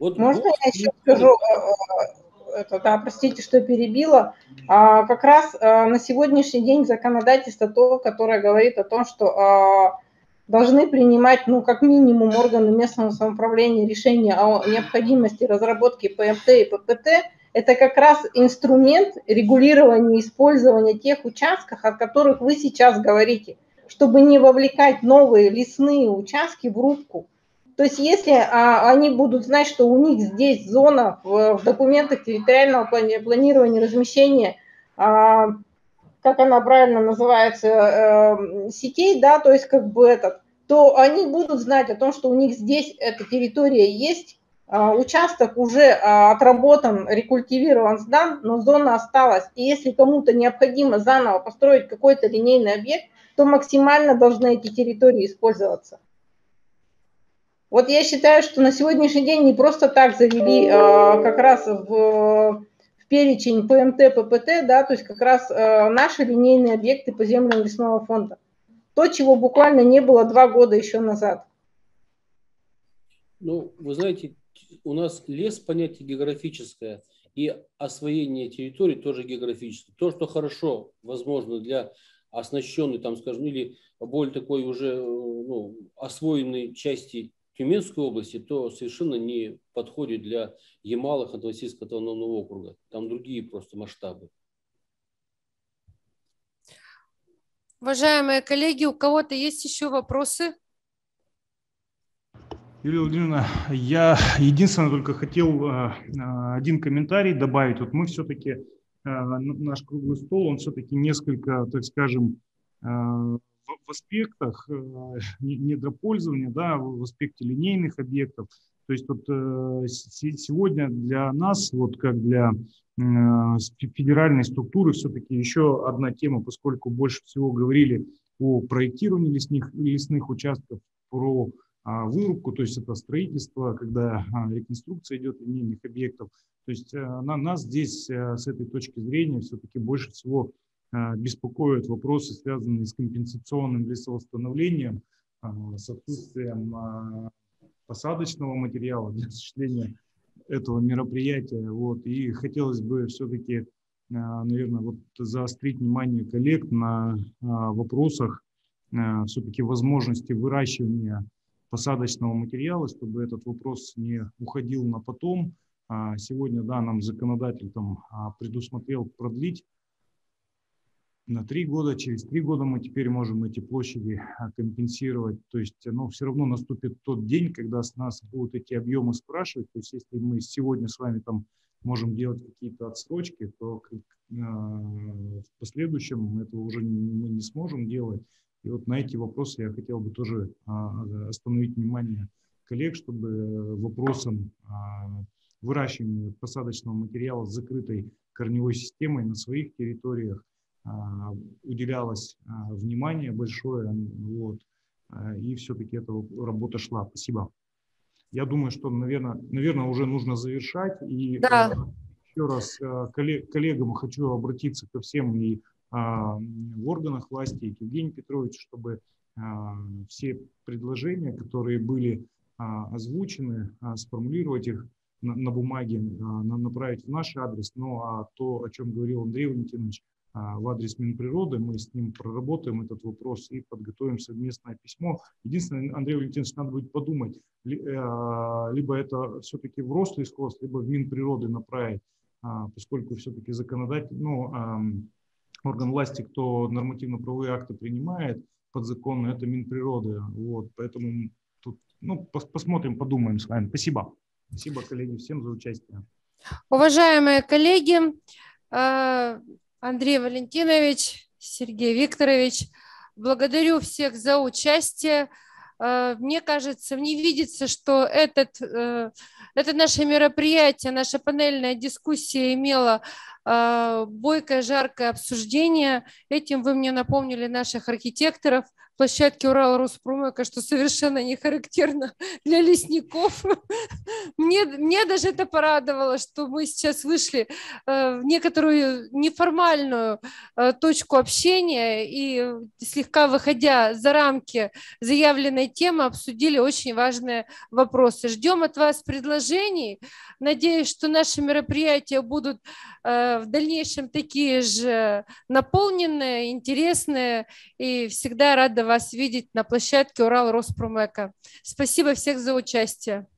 Вот Можно вот, я еще скажу, э, э, это, да, простите, что перебила. А, как раз а, на сегодняшний день законодательство то, которое говорит о том, что а, должны принимать, ну, как минимум, органы местного самоуправления решения о необходимости разработки ПМТ и ППТ – это как раз инструмент регулирования использования тех участков, о которых вы сейчас говорите, чтобы не вовлекать новые лесные участки в рубку. То есть если а, они будут знать, что у них здесь зона в, в документах территориального планирования размещения, а, как она правильно называется, э, сетей, да, то есть как бы этот, то они будут знать о том, что у них здесь эта территория есть, а, участок уже а, отработан, рекультивирован, сдан, но зона осталась. И если кому-то необходимо заново построить какой-то линейный объект, то максимально должны эти территории использоваться. Вот я считаю, что на сегодняшний день не просто так завели а, как раз в, в перечень ПМТ, ППТ, да, то есть как раз наши линейные объекты по землям лесного фонда. То, чего буквально не было два года еще назад. Ну, вы знаете, у нас лес понятие географическое, и освоение территории тоже географическое. То, что хорошо, возможно, для оснащенной, там, скажем, или более такой уже ну, освоенной части Тюменской области, то совершенно не подходит для Ямала, Ханты-Мансийского автономного округа. Там другие просто масштабы. Уважаемые коллеги, у кого-то есть еще вопросы? Юлия Владимировна, я единственное только хотел э, э, один комментарий добавить. Вот мы все-таки, э, наш круглый стол, он все-таки несколько, так скажем, в аспектах недропользования, да, в аспекте линейных объектов. То есть вот сегодня для нас, вот как для федеральной структуры, все-таки еще одна тема, поскольку больше всего говорили о проектировании лесных, лесных участков, про а, вырубку, то есть это строительство, когда а, реконструкция идет линейных объектов. То есть э, на нас здесь с этой точки зрения все-таки больше всего беспокоят вопросы, связанные с компенсационным лесовосстановлением, а, с отсутствием посадочного материала для осуществления этого мероприятия. Вот. И хотелось бы все-таки, наверное, вот заострить внимание коллег на вопросах все-таки возможности выращивания посадочного материала, чтобы этот вопрос не уходил на потом. А сегодня, да, нам законодатель там предусмотрел продлить на три года, через три года мы теперь можем эти площади а, компенсировать. То есть, ну, все равно наступит тот день, когда с нас будут эти объемы спрашивать. То есть, если мы сегодня с вами там можем делать какие-то отсрочки, то в последующем этого уже мы не сможем делать. И вот на эти вопросы я хотел бы тоже а, остановить внимание коллег, чтобы вопросом а, выращивания посадочного материала с закрытой корневой системой на своих территориях а, уделялось внимание большое, вот, и все-таки эта работа шла. Спасибо. Я думаю, что, наверное, наверное уже нужно завершать. И да. еще раз коллег, коллегам хочу обратиться ко всем и в органах власти, и к Евгению Петровичу, чтобы все предложения, которые были озвучены, сформулировать их на, на бумаге, направить в наш адрес. Ну а то, о чем говорил Андрей Валентинович, а, в адрес Минприроды, мы с ним проработаем этот вопрос и подготовим совместное письмо. Единственное, Андрей Валентинович, надо будет подумать, э, либо это все-таки в Рослесхоз, либо в Минприроды направить, а, поскольку все-таки законодатель, ну, орган власти, кто нормативно-правовые акты принимает подзаконно, это Минприроды. Вот, поэтому тут, ну, посмотрим, подумаем с вами. Спасибо. Спасибо, коллеги, всем за участие. Уважаемые коллеги, а, Андрей Валентинович, Сергей Викторович. Благодарю всех за участие. Э, мне кажется, мне видится, что этот, э, это наше мероприятие, наша панельная дискуссия имела э, бойкое, жаркое обсуждение. Этим вы мне напомнили наших архитекторов, площадке Урал Роспромека, что совершенно не характерно для лесников. Мне, мне даже это порадовало, что мы сейчас вышли э, в некоторую неформальную э, точку общения и слегка выходя за рамки заявленной темы, обсудили очень важные вопросы. Ждем от вас предложений. Надеюсь, что наши мероприятия будут э, в дальнейшем такие же наполненные, интересные и всегда рада вас видеть на площадке Урал Роспромека. Спасибо всех за участие.